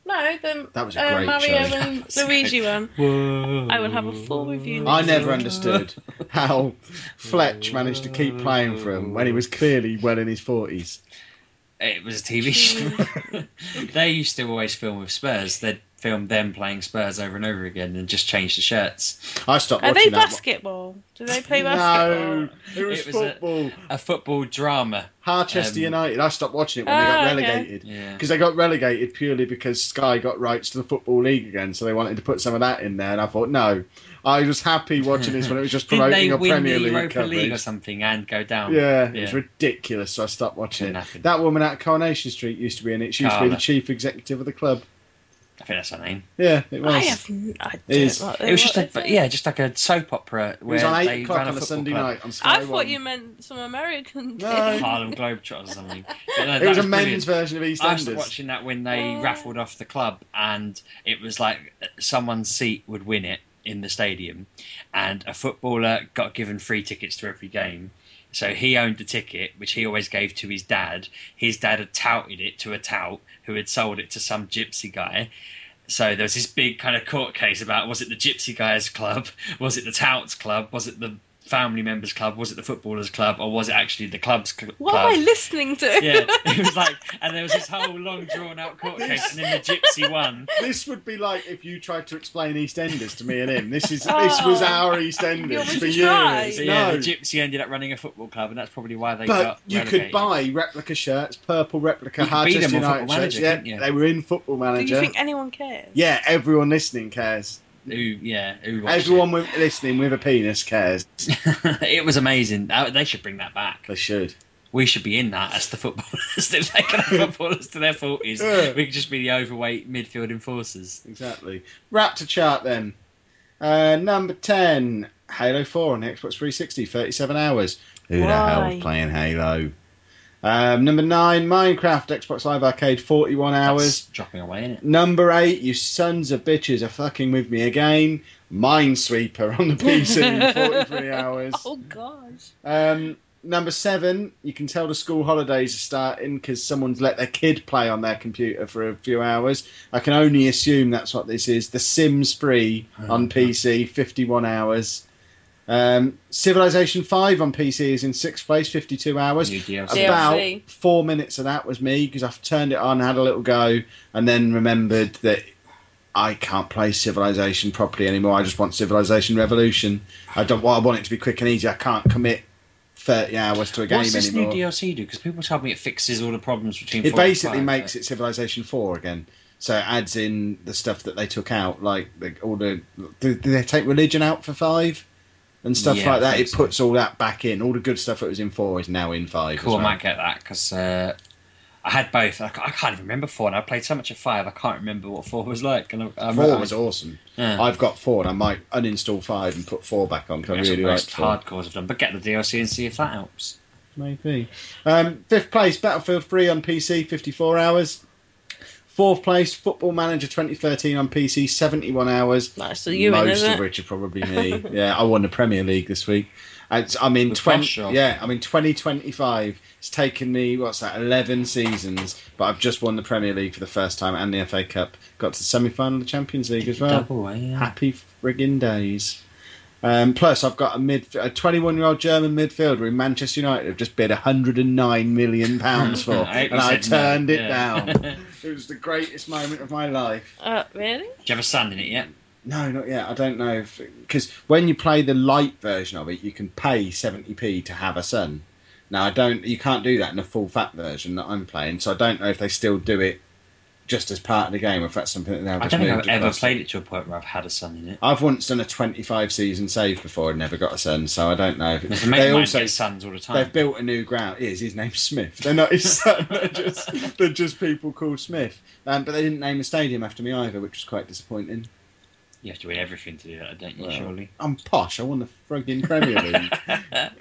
Speaker 4: No, the
Speaker 2: That was a
Speaker 4: uh,
Speaker 2: great
Speaker 4: Mario
Speaker 2: show.
Speaker 4: and
Speaker 3: That was
Speaker 4: Luigi one.
Speaker 3: Whoa.
Speaker 4: I will have a full review
Speaker 2: I never
Speaker 4: week.
Speaker 2: understood how Fletch managed to keep playing for him when he was clearly well in his forties.
Speaker 3: It was a TV show. they used to always film with Spurs. They'd film them playing Spurs over and over again and just change the shirts.
Speaker 2: I stopped
Speaker 4: Are they
Speaker 2: that.
Speaker 4: basketball? Do they play basketball?
Speaker 2: No, it was,
Speaker 3: It was a-
Speaker 2: football.
Speaker 3: A football drama.
Speaker 2: Harchester
Speaker 3: um,
Speaker 2: United. I stopped watching it when they got
Speaker 4: Ah, okay.
Speaker 2: relegated.
Speaker 3: Yeah.
Speaker 2: Because they got relegated purely because Sky got rights to the Football League again, so they wanted to put some of that in there. And I thought, no, I was happy watching this when it was just
Speaker 3: Didn't
Speaker 2: promoting
Speaker 3: they
Speaker 2: a
Speaker 3: win
Speaker 2: Premier
Speaker 3: the
Speaker 2: League
Speaker 3: Europa
Speaker 2: coverage.
Speaker 3: League or something and go down?
Speaker 2: Yeah, it was ridiculous, so I stopped watching it.
Speaker 3: Nothing.
Speaker 2: That woman at Coronation Street used to be in it. She used to be the chief executive of the club.
Speaker 3: I think that's her name.
Speaker 2: Yeah, it was.
Speaker 4: I have. n- I don't
Speaker 2: It is.
Speaker 4: know
Speaker 3: It was just a
Speaker 4: what
Speaker 3: but
Speaker 4: is
Speaker 3: yeah, just like a soap opera
Speaker 2: It was on
Speaker 3: they
Speaker 2: eight o'clock
Speaker 3: ran a
Speaker 2: on a Sunday
Speaker 3: club.
Speaker 2: night on Sky
Speaker 4: I thought
Speaker 2: One.
Speaker 4: you meant some American.
Speaker 2: No.
Speaker 3: Harlem Globetrotters or something. But no,
Speaker 2: It
Speaker 3: that
Speaker 2: was a men's version of EastEnders.
Speaker 3: I started
Speaker 2: EastEnders.
Speaker 3: watching that when they
Speaker 4: Oh.
Speaker 3: raffled off the club, and it was like someone's seat would win it in the stadium, and a footballer got given free tickets to every game. So he owned the ticket, which he always gave to his dad. His dad had touted it to a tout who had sold it to some gypsy guy. So there was this big kind of court case about was it the gypsy guys club, was it the touts club, was it the family members club, was it the footballers club, or was it actually the club's cl-
Speaker 4: What
Speaker 3: club?
Speaker 4: am I listening to?
Speaker 3: yeah, it was like, and there was this whole long drawn out court case, and then the gypsy won.
Speaker 2: This would be like if you tried to explain EastEnders to me and him. This is
Speaker 4: Oh.
Speaker 2: this was our
Speaker 4: You
Speaker 2: EastEnders for
Speaker 4: to
Speaker 2: years.
Speaker 3: So yeah,
Speaker 2: no,
Speaker 3: the gypsy ended up running a football club, and that's probably why they
Speaker 2: but
Speaker 3: got.
Speaker 2: you
Speaker 3: relegated.
Speaker 2: could buy replica shirts, purple replica
Speaker 3: You could beat them on
Speaker 2: United
Speaker 3: Football
Speaker 2: shirts.
Speaker 3: Manager,
Speaker 2: Yeah,
Speaker 3: you?
Speaker 2: they were in Football Manager.
Speaker 4: Do you think anyone cares?
Speaker 2: Yeah, everyone listening cares.
Speaker 3: Who, yeah, who
Speaker 2: Everyone with, listening with a penis cares.
Speaker 3: it. it was amazing. They should bring that back.
Speaker 2: They should.
Speaker 3: We should be in that as the footballers. if they can have footballers to their forties,
Speaker 2: Yeah.
Speaker 3: we could just be the overweight midfield enforcers.
Speaker 2: Exactly. Raptr chart then. Uh, number 10, Halo 4 on Xbox 360, 37 hours. Who the hell is playing Halo? Um, number 9, Minecraft, Xbox Live Arcade, 41 hours.
Speaker 3: That's dropping away, isn't it?
Speaker 2: Number 8, you sons of bitches are fucking with me again. Minesweeper on the PC, 43 hours.
Speaker 4: Oh gosh.
Speaker 2: Um, number seven, you can tell the school holidays are starting because someone's let their kid play on their computer for a few hours. I can only assume that's what this is. The Sims 3 on PC, 51 hours. Um, Civilization 5 on PC is in sixth place, 52 hours.
Speaker 3: New DLC.
Speaker 4: DLC.
Speaker 2: About four minutes of that was me because I've turned it on, had a little go, and then remembered that I can't play Civilization properly anymore. I just want Civilization Revolution. I don't. Well, I want it to be quick and easy. I can't commit thirty hours to a game
Speaker 3: What's this
Speaker 2: anymore.
Speaker 3: new DLC do? Because people tell me it fixes all the problems between.
Speaker 2: it
Speaker 3: four and
Speaker 2: basically
Speaker 3: five,
Speaker 2: makes
Speaker 3: but-
Speaker 2: it Civilization Four again. So it adds in the stuff that they took out, like the, all the. Did, did they take religion out for five? And stuff
Speaker 3: Yeah,
Speaker 2: like that.
Speaker 3: think
Speaker 2: It
Speaker 3: so.
Speaker 2: puts all that back in. All the good stuff that was in four is now in five. as
Speaker 3: Cool, I might get that because uh, I had both. I, I can't even remember four, and I played so much of five. I can't remember what four was like. And I, I,
Speaker 2: Four
Speaker 3: I,
Speaker 2: was awesome.
Speaker 3: yeah.
Speaker 2: I've got four, and I might uninstall five and put four back on because I
Speaker 3: That's
Speaker 2: really like
Speaker 3: most
Speaker 2: four.
Speaker 3: hardcores have done. But get the DLC and see if that helps.
Speaker 2: Maybe. Um, fifth place, Battlefield 3 on PC, 54 hours. Fourth place, Football Manager 2013 on PC, 71 hours.
Speaker 4: Nice. So you in,
Speaker 2: Most
Speaker 4: isn't
Speaker 2: of which are probably me. yeah, I won the Premier League this week. It's, I'm in
Speaker 3: With
Speaker 2: 20. Yeah, I'm in 2025. It's taken me what's that? 11 seasons, but I've just won the Premier League for the first time and the FA Cup. Got to the semi-final of the Champions League as well.
Speaker 3: Double? Yeah.
Speaker 2: Happy friggin' days. Um, plus, I've got a mid, a 21 year old German midfielder in Manchester United have just bid 109 million pounds for,
Speaker 3: I
Speaker 2: and I
Speaker 3: said no,
Speaker 2: turned it
Speaker 3: yeah.
Speaker 2: down. It was the greatest moment of my life.
Speaker 4: Uh, really?
Speaker 3: Do you have a son in it yet?
Speaker 2: No, not yet. I don't know because when you play the light version of it, you can pay 70p to have a son. Now I don't. You can't do that in the full fat version that I'm playing, so I don't know if they still do it just as part of the game, if that's something that they've
Speaker 3: I don't think I've ever
Speaker 2: across.
Speaker 3: played it to a point where I've had a son in it.
Speaker 2: I've once done a 25 season save before and never got a son, so I don't know. If
Speaker 3: There's
Speaker 2: it,
Speaker 3: a mate
Speaker 2: they also
Speaker 3: sons all the time.
Speaker 2: they've built a new ground. It is his name's Smith. They're not his son. They're just they're just people called Smith. Um, but they didn't name a stadium after me either, which was quite disappointing.
Speaker 3: You have to win everything to do that, don't you?
Speaker 2: Well,
Speaker 3: surely.
Speaker 2: I'm posh. I won the frigging Premier League.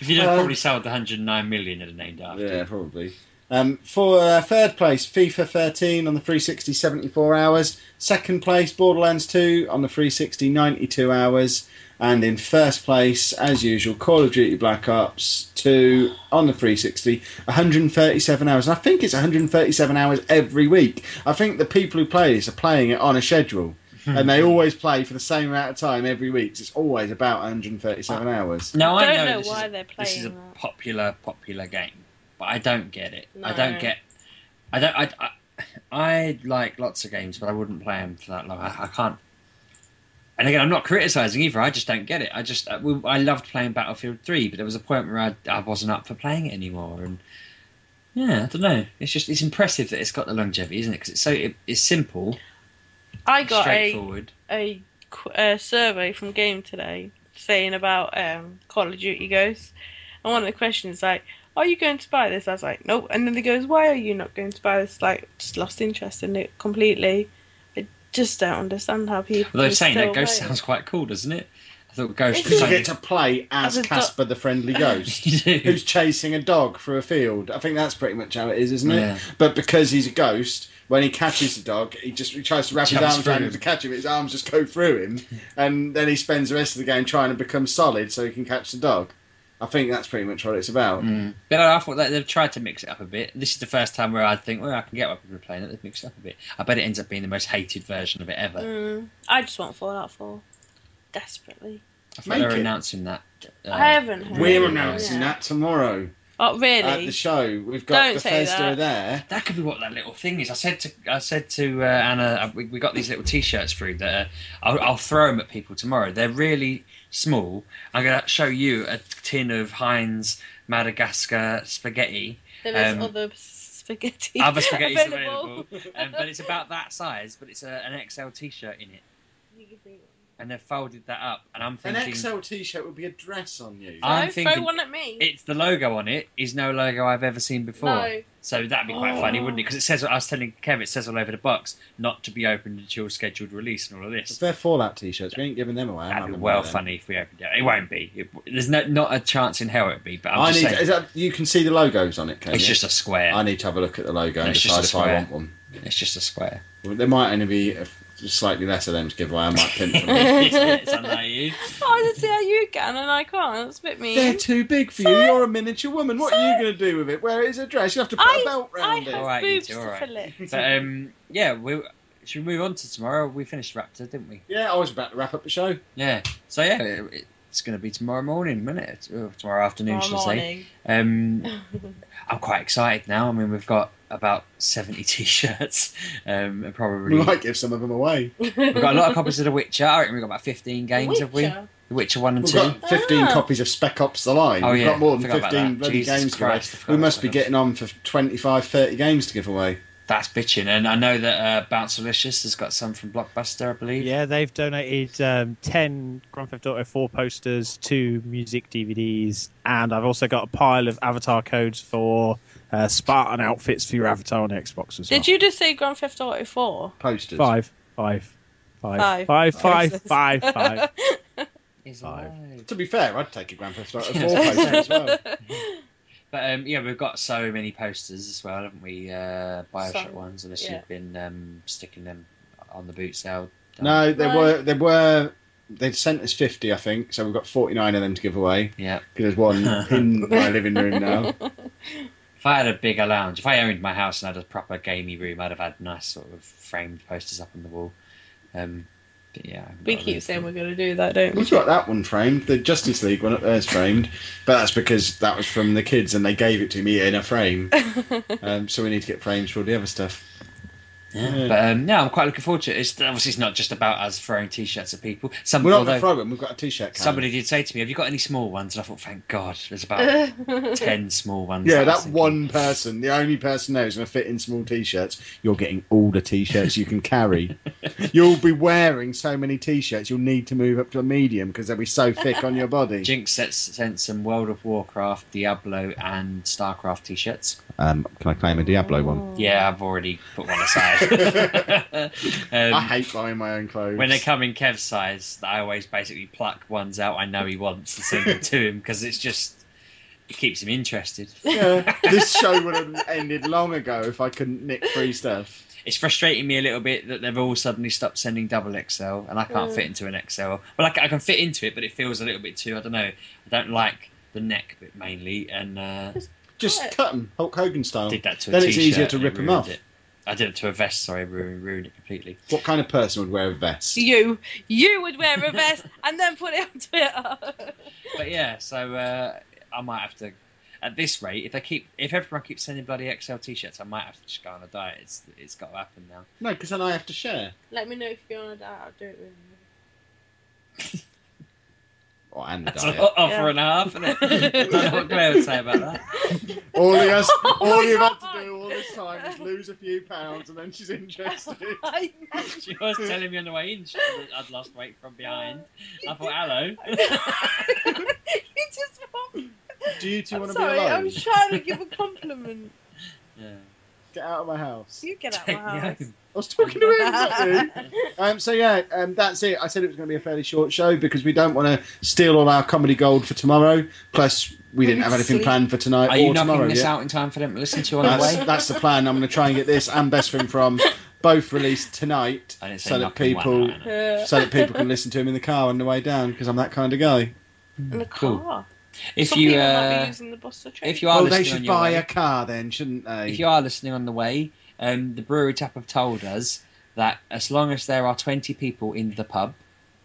Speaker 3: if you don't,
Speaker 2: Um,
Speaker 3: probably sold the 109 million it had named after.
Speaker 2: yeah, probably. Um, for uh, third place, FIFA 13 on the 360, 74 hours. Second place, Borderlands 2 on the 360, 92 hours. And in first place, as usual, Call of Duty Black Ops 2 on the 360, 137 hours. And I think it's 137 hours every week. I think the people who play this are playing it on a schedule. and they always play for the same amount of time every week. So it's always about 137 hours.
Speaker 3: No, I
Speaker 4: Don't
Speaker 3: know,
Speaker 4: know
Speaker 3: this
Speaker 4: why
Speaker 3: is,
Speaker 4: they're playing.
Speaker 3: This is a
Speaker 4: that.
Speaker 3: popular, popular game. But I don't get it. I don't get. I don't. I, I, I like lots of games, but I wouldn't play them for that long. I, I can't. And again, I'm not criticizing either. I just don't get it. I just I, we- I loved playing Battlefield Three, but there was a point where I, I wasn't up for playing it anymore. And yeah, I don't know. It's just it's impressive that it's got the longevity, isn't it? Because it's so it, it's simple,
Speaker 4: I got a,
Speaker 3: straightforward.
Speaker 4: a, a survey from Game today saying about um, Call of Duty Ghosts, and one of the questions like, "Are you going to buy this?" I was like, "Nope." And then he goes, "Why are you not going to buy this?" Like, just lost interest in it completely. I just don't understand how people.
Speaker 3: Although
Speaker 4: can
Speaker 3: saying
Speaker 4: still
Speaker 3: that Ghost
Speaker 4: play
Speaker 3: sounds quite cool, doesn't it? I thought Ghost
Speaker 4: It's
Speaker 3: was
Speaker 2: You get to play as
Speaker 4: As a do-
Speaker 2: Casper the Friendly Ghost. Who's chasing a dog through a field? I think that's pretty much how it is, isn't it?
Speaker 3: Yeah.
Speaker 2: But because he's a ghost, when he catches the dog, he just he tries to wrap his arms around
Speaker 3: him.
Speaker 2: him to catch him. His arms just go through him, and then he spends the rest of the game trying to become solid so he can catch the dog. I think that's pretty much what it's about.
Speaker 3: Mm. But I thought that they've tried to mix it up a bit. This is the first time where I think, well, I can get why people are playing it. They've mixed it up a bit. I bet it ends up being the most hated version of it ever.
Speaker 4: Mm, I just want Fallout 4 desperately.
Speaker 3: I
Speaker 2: think
Speaker 3: they're
Speaker 2: it.
Speaker 3: announcing that. uh,
Speaker 4: I haven't heard.
Speaker 2: We're
Speaker 4: Yeah.
Speaker 2: announcing that tomorrow
Speaker 4: Oh, really?
Speaker 2: at the show. We've got
Speaker 4: Don't say
Speaker 2: Bethesda
Speaker 4: that.
Speaker 2: there.
Speaker 3: That could be what that little thing is. I said to I said to uh, Anna, uh, we, we got these little T-shirts through that uh, I'll, I'll throw them at people tomorrow. They're really small. I'm going to show you a tin of Heinz Madagascar spaghetti.
Speaker 4: There is
Speaker 3: um,
Speaker 4: other spaghetti.
Speaker 3: Other spaghetti's
Speaker 4: available.
Speaker 3: available, um, but it's about that size. But it's a, an XL T-shirt in it, and they've folded that up. And I'm thinking An
Speaker 2: XL T-shirt would be a dress on you.
Speaker 3: I'm
Speaker 4: no,
Speaker 3: thinking-
Speaker 4: throw one at me.
Speaker 3: it's the logo on it is no logo I've ever seen before.
Speaker 4: no.
Speaker 3: So that'd be quite
Speaker 4: Oh.
Speaker 3: funny, wouldn't it? Oh. Because it says I was telling Kev, it says all over the box, not to be opened until scheduled release and all of
Speaker 2: If
Speaker 3: this.
Speaker 2: they're Fallout T-shirts, we ain't giving them away. I'm
Speaker 3: That'd
Speaker 2: not
Speaker 3: be
Speaker 2: giving
Speaker 3: well
Speaker 2: them.
Speaker 3: funny if we opened it. It won't be. It, there's no, not a chance in hell it'd be. But I'm
Speaker 2: I
Speaker 3: just
Speaker 2: need.
Speaker 3: saying,
Speaker 2: Is that you can see the logos on it? Can
Speaker 3: it's
Speaker 2: you?
Speaker 3: just a square.
Speaker 2: I need to have a look at the logo and
Speaker 3: It's just
Speaker 2: decide
Speaker 3: a
Speaker 2: if I
Speaker 3: square.
Speaker 2: want one.
Speaker 3: It's just a square.
Speaker 2: Well, there might only be a, just slightly less of them to give away. I might pinch from them.
Speaker 3: you.
Speaker 4: Oh, I just see how you can and I can't. It's a bit mean.
Speaker 2: They're too big for you.
Speaker 4: So-
Speaker 2: You're a miniature woman. What are you going to do with it? Where is it a dress. You have to put
Speaker 4: I-
Speaker 2: a belt
Speaker 4: I
Speaker 2: round
Speaker 4: have
Speaker 2: it.
Speaker 3: All right, you
Speaker 4: boobs
Speaker 3: two,
Speaker 4: to
Speaker 3: all right.
Speaker 4: fill it.
Speaker 3: But um, yeah, we should we move on to tomorrow. We finished Raptr, didn't we?
Speaker 2: Yeah, I was about to wrap up the show.
Speaker 3: Yeah. So yeah, it, it's going to be tomorrow morning, isn't it? Or tomorrow afternoon,
Speaker 4: Tomorrow
Speaker 3: should I say? Um, I'm quite excited now. I mean, we've got about 70 t-shirts, um, and
Speaker 2: We
Speaker 3: probably
Speaker 2: might give some of them away.
Speaker 3: we've got a lot of copies of The Witcher. I reckon we've got about 15 games, have we?
Speaker 4: Witcher.
Speaker 3: The Witcher one and
Speaker 2: We've
Speaker 3: two.
Speaker 2: got 15
Speaker 4: Ah.
Speaker 2: copies of Spec Ops: The Line.
Speaker 3: Oh,
Speaker 2: We've
Speaker 3: yeah,
Speaker 2: got more than 15
Speaker 3: that.
Speaker 2: bloody
Speaker 3: Jesus
Speaker 2: games to give away.
Speaker 3: Christ, I
Speaker 2: We must be
Speaker 3: that.
Speaker 2: getting on for 25, 30 games to give away.
Speaker 3: That's bitching, and I know that uh, Bouncerlicious has got some from Blockbuster, I believe.
Speaker 1: Yeah, they've donated um, 10 Grand Theft Auto 4 posters, two music DVDs, and I've also got a pile of avatar codes for uh, Spartan outfits for your avatar on Xbox as well.
Speaker 4: Did you just say Grand Theft Auto 4?
Speaker 2: Posters.
Speaker 1: Five, five, five,
Speaker 4: Five.
Speaker 1: five, five, five, five.
Speaker 3: Is
Speaker 1: Five.
Speaker 3: alive.
Speaker 2: To be fair, I'd take a Grand Theft Auto 4
Speaker 3: Yeah, I was
Speaker 2: poster as well.
Speaker 3: But um, yeah, we've got so many posters as well, haven't we? Uh, Bioshock
Speaker 4: Some,
Speaker 3: ones, unless
Speaker 4: yeah.
Speaker 3: you've been um, sticking them on the boot sale.
Speaker 2: No, there
Speaker 4: No.
Speaker 2: were there were they sent us fifty, I think. So we've got forty nine of them to give away.
Speaker 3: Yeah.
Speaker 2: Because there's one in my living room now.
Speaker 3: If I had a bigger lounge, if I owned my house and had a proper gamey room, I'd have had nice sort of framed posters up on the wall. Um, but yeah,
Speaker 4: We keep saying we're going to do that, don't we?
Speaker 2: We've got that one framed. The Justice League one up there's framed, but that's because that was from the kids and they gave it to me in a frame. Um, so we need to get frames for all the other stuff.
Speaker 3: Yeah.
Speaker 2: Yeah.
Speaker 3: But um, yeah, I'm quite looking forward to it. It's obviously it's not just about us throwing t-shirts at people. Some
Speaker 2: We're not
Speaker 3: although
Speaker 2: going throw them. We've got a t-shirt. Cannon.
Speaker 3: somebody did say to me, "Have you got any small ones?" And I thought, "Thank God, there's about ten small ones."
Speaker 2: Yeah,
Speaker 3: I
Speaker 2: that one person, the only person there who's going to fit in small t-shirts. You're getting all the t-shirts you can carry. you'll be wearing so many t-shirts. You'll need to move up to a medium because they'll be so thick on your body.
Speaker 3: Jinx sets, sent some World of Warcraft, Diablo, and Starcraft t-shirts.
Speaker 2: Um, can I claim a Diablo one?
Speaker 3: Yeah, I've already put one aside.
Speaker 2: I
Speaker 3: um,
Speaker 2: hate buying my own clothes.
Speaker 3: when they come in Kev's size, I always basically pluck ones out I know he wants and send them to him because it's just it keeps him interested.
Speaker 2: yeah, this show would have ended long ago if I couldn't nick free stuff.
Speaker 3: It's frustrating me a little bit that they've all suddenly stopped sending double XL and I can't
Speaker 4: Mm.
Speaker 3: fit into an XL. Well, I can, I can fit into it, but it feels a little bit too. I don't know. I don't like the neck bit mainly, and uh,
Speaker 2: Just cut them, Hulk Hogan style.
Speaker 3: did that to a
Speaker 2: Then it's
Speaker 3: t-shirt
Speaker 2: easier to
Speaker 3: rip it
Speaker 2: rip 'em
Speaker 3: ruined
Speaker 2: off.
Speaker 3: It. I did it to a vest. Sorry, ruined, ruined it completely.
Speaker 2: What kind of person would wear a vest?
Speaker 4: You, you would wear a vest and then put it on Twitter.
Speaker 3: But yeah, so uh, I might have to. at this rate, if they keep, if everyone keeps sending bloody XL t-shirts, I might have to just go on a diet. It's it's got to happen now.
Speaker 2: No, because then I have to share.
Speaker 4: Let me know if you're on a diet. I'll do it with you.
Speaker 2: Oh, and the
Speaker 3: That's an
Speaker 2: diet.
Speaker 3: offer
Speaker 4: Yeah.
Speaker 3: and a half, isn't it? I don't know what Claire would say about that.
Speaker 2: All he has,
Speaker 4: Oh
Speaker 2: all you've had to do all this time is lose a few pounds, and then she's interested.
Speaker 4: I
Speaker 3: She was telling me on the way in she, that I'd lost weight from behind. I thought, hello.
Speaker 4: you just want.
Speaker 2: Do you two
Speaker 4: I'm
Speaker 2: want to be
Speaker 4: sorry, I'm trying to give a compliment.
Speaker 3: Yeah.
Speaker 2: Get out of my house.
Speaker 4: You get out of my house.
Speaker 2: I was talking to him. not. Um, so yeah, um, that's it. I said it was going to be a fairly short show because we don't want to steal all our comedy gold for tomorrow. Plus, we didn't have anything planned for tonight
Speaker 3: Are you
Speaker 2: or
Speaker 3: knocking
Speaker 2: tomorrow
Speaker 3: this
Speaker 2: yet.
Speaker 3: out in time for them to listen to on the way?
Speaker 2: that's the plan. I'm going to try and get this and best thing from both released tonight,
Speaker 3: I didn't say
Speaker 2: so that people
Speaker 3: out, I know.
Speaker 2: So that people can listen to him in the car on the way down because I'm that kind of guy.
Speaker 4: in the
Speaker 3: Cool.
Speaker 4: car.
Speaker 3: If
Speaker 4: Some
Speaker 3: you
Speaker 4: people
Speaker 3: uh,
Speaker 4: be using the bus or train.
Speaker 3: if you are
Speaker 2: Well, they should buy
Speaker 3: way,
Speaker 2: a car then, shouldn't they?
Speaker 3: if you are listening on the way, um, the brewery tap have told us that as long as there are 20 people in the pub,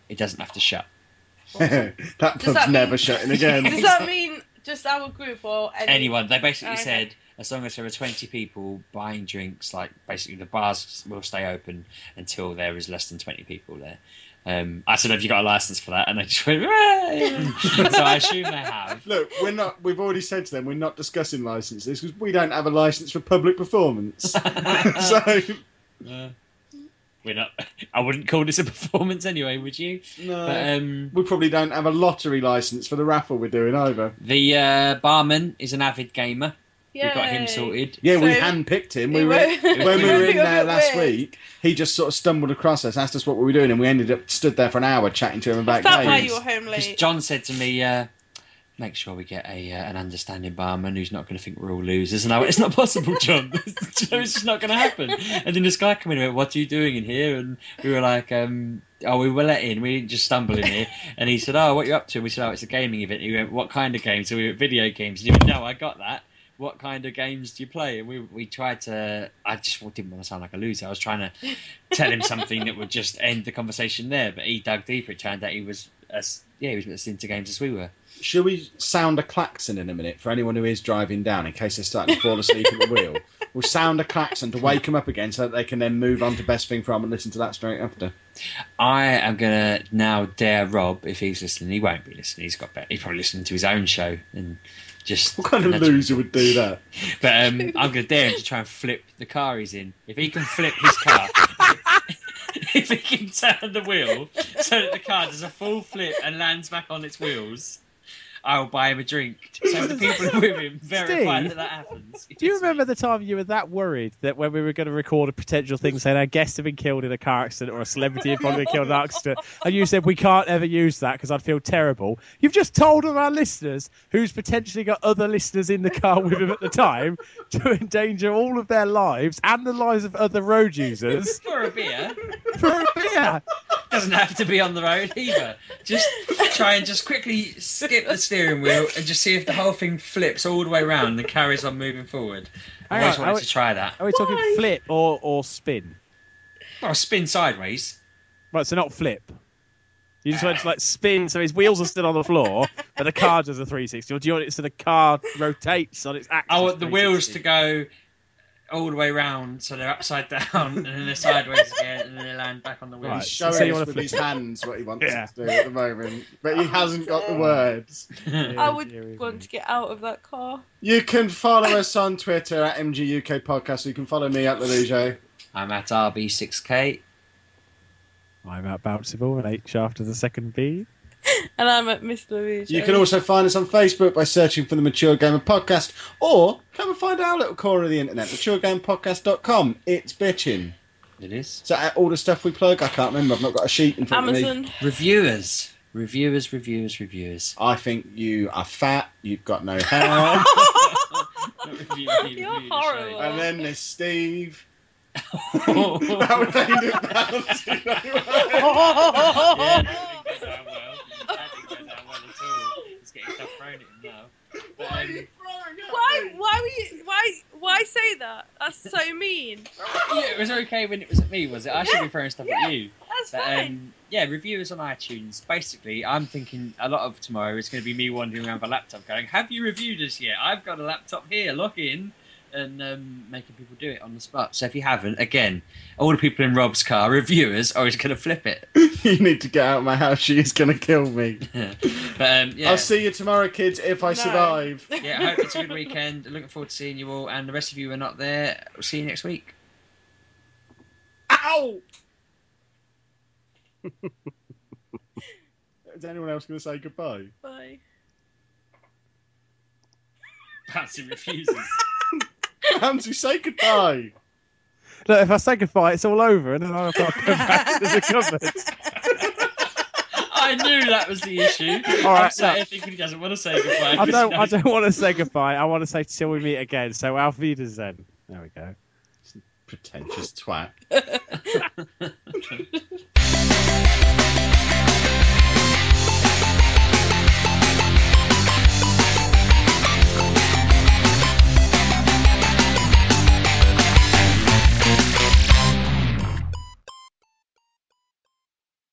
Speaker 3: it doesn't have to shut.
Speaker 2: that pub's
Speaker 4: that mean-
Speaker 2: never shutting again.
Speaker 4: Does that mean just our group or any?
Speaker 3: Anyone. They basically
Speaker 4: Okay.
Speaker 3: said as long as there are 20 people buying drinks, like basically the bars will stay open until there is less than 20 people there. Um, I said, have you got a license for that? And they just went, "Right." so I assume they have.
Speaker 2: Look, we're not. We've already said to them we're not discussing licenses because we don't have a license for public performance. so
Speaker 3: Uh, we're not. I wouldn't call this a performance anyway, would you?
Speaker 2: no,
Speaker 3: But um,
Speaker 2: we probably don't have a lottery license for the raffle we're doing either.
Speaker 3: the uh, barman is an avid gamer.
Speaker 4: Yay.
Speaker 3: We got him sorted.
Speaker 2: Yeah, we
Speaker 4: So-
Speaker 2: handpicked him. We were when we were in there last
Speaker 4: weird.
Speaker 2: week. He just sort of stumbled across us, asked us what we were doing, and we ended up stood there for an hour chatting to him
Speaker 4: Is
Speaker 2: about
Speaker 4: that why
Speaker 2: games.
Speaker 4: you were home late?
Speaker 3: John said to me, uh, "Make sure we get a uh, an understanding barman who's not going to think we're all losers." And I went, "It's not possible, John. it's just not going to happen." And then this guy came in and went, "What are you doing in here?" And we were like, um, "Oh, we were let in. We didn't just stumble in here." And he said, "Oh, what are you up to?" And we said, "Oh, it's a gaming event." He went, "What kind of games?" So we went, "Video games." And he went, "No, I got that." What kind of games do you play? And we we tried to. I just didn't want to sound like a loser. I was trying to tell him something that would just end the conversation there. But he dug deeper. It turned out he was as yeah, he was as into games as we were.
Speaker 2: Shall we sound a klaxon in a minute for anyone who is driving down in case they're starting to fall asleep at the wheel? We'll sound a klaxon to wake them up again so that they can then move on to best thing from and listen to that straight after.
Speaker 3: I am gonna now dare Rob if he's listening. He won't be listening. He's got better. He's probably listening to his own show and just.
Speaker 2: What kind of loser would do that?
Speaker 3: But um, I'm gonna dare him to try and flip the car he's in. If he can flip his car, if he can turn the wheel so that the car does a full flip and lands back on its wheels, I'll buy him a drink. So the people with him verify
Speaker 1: Steve,
Speaker 3: that that happens.
Speaker 1: Do you remember the time you were that worried that when we were going to record a potential thing saying our guests have been killed in a car accident or a celebrity had probably been killed in an accident, and you said we can't ever use that because I'd feel terrible? You've just told all our listeners, who's potentially got other listeners in the car with him at the time, to endanger all of their lives and the lives of other road users
Speaker 3: For a beer,
Speaker 1: for a beer.
Speaker 3: doesn't have to be on the road either. Just try and just quickly skip the steering wheel and just see if the whole thing flips all the way around and carries on moving forward. I
Speaker 1: Hang
Speaker 3: always
Speaker 1: on,
Speaker 3: wanted
Speaker 1: are
Speaker 3: to try that.
Speaker 1: Are we talking
Speaker 4: Why?
Speaker 1: flip or, or spin?
Speaker 3: Well, spin sideways.
Speaker 1: Right, so not flip. You just want to like spin, so his wheels are still on the floor, but the car does a 360. Or do you want it so the car rotates on its axis?
Speaker 3: I want the wheels
Speaker 1: 360?
Speaker 3: to go all the way round, so they're upside down, and then they're sideways again, and then they land back on the wheel.
Speaker 1: Right.
Speaker 2: He's showing
Speaker 1: So
Speaker 2: us
Speaker 1: wanna
Speaker 2: with
Speaker 1: flip
Speaker 2: his hands what he wants
Speaker 1: Yeah.
Speaker 2: to do at the moment, but he oh, hasn't got the words.
Speaker 4: I would want to get out of that car.
Speaker 2: You can follow us on Twitter at MGUK Podcast. You can follow me at Lelujo.
Speaker 3: I'm at RB6K.
Speaker 1: I'm at Bounceable and H after the second B.
Speaker 4: And I'm at Miss Louise.
Speaker 2: You can also find us on Facebook by searching for the Mature Gamer Podcast, or come and find our little corner of the internet, maturegamepodcast.com. It's bitching.
Speaker 3: It is.
Speaker 2: Is that all the stuff we plug? I can't remember. I've not got a sheet in front of me.
Speaker 4: Amazon.
Speaker 3: Reviewers. Reviewers, reviewers, reviewers.
Speaker 2: I think you are fat. You've got no hair.
Speaker 3: Review, review,
Speaker 4: You're
Speaker 3: review the
Speaker 4: horrible.
Speaker 2: and then there's Steve.
Speaker 3: show.
Speaker 2: that was aimed at
Speaker 3: Yeah, that didn't go down well. That didn't go down well at all. He's getting stuff thrown at him now. But, um,
Speaker 4: Why? Why were you? Why? Why say that? That's so mean.
Speaker 3: yeah, it was okay when it was at me, was it? I should be throwing stuff at you.
Speaker 4: That's
Speaker 3: But,
Speaker 4: fine.
Speaker 3: um, yeah, reviewers on iTunes. Basically, I'm thinking a lot of tomorrow is going to be me wandering around with a laptop going, Have you reviewed us yet? I've got a laptop here, log in. And um, making people do it on the spot. So if you haven't, again, all the people in Rob's car, reviewers, are always going to flip it.
Speaker 2: you need to get out of my house. She is going to kill me.
Speaker 3: but um, yeah,
Speaker 2: I'll see you tomorrow, kids, if I
Speaker 4: No.
Speaker 2: survive.
Speaker 3: yeah, I hope it's a good weekend. Looking forward to seeing you all. And the rest of you who are not there, we'll see you next week.
Speaker 2: Ow! Is anyone else going to say goodbye?
Speaker 4: Bye.
Speaker 3: Patsy refuses.
Speaker 2: Ramsey, say goodbye.
Speaker 1: Look, if I say goodbye, it's all over, and then I've got to go back to the cupboard.
Speaker 3: I knew that was the issue.
Speaker 1: All right,
Speaker 3: I'm sat
Speaker 1: no.
Speaker 3: here thinking he doesn't want to say goodbye.
Speaker 1: I
Speaker 3: 'cause
Speaker 1: don't.
Speaker 3: he
Speaker 1: I don't want to say goodbye. I want to say till we meet again. So auf Wiedersehen. There we go.
Speaker 2: Pretentious twat.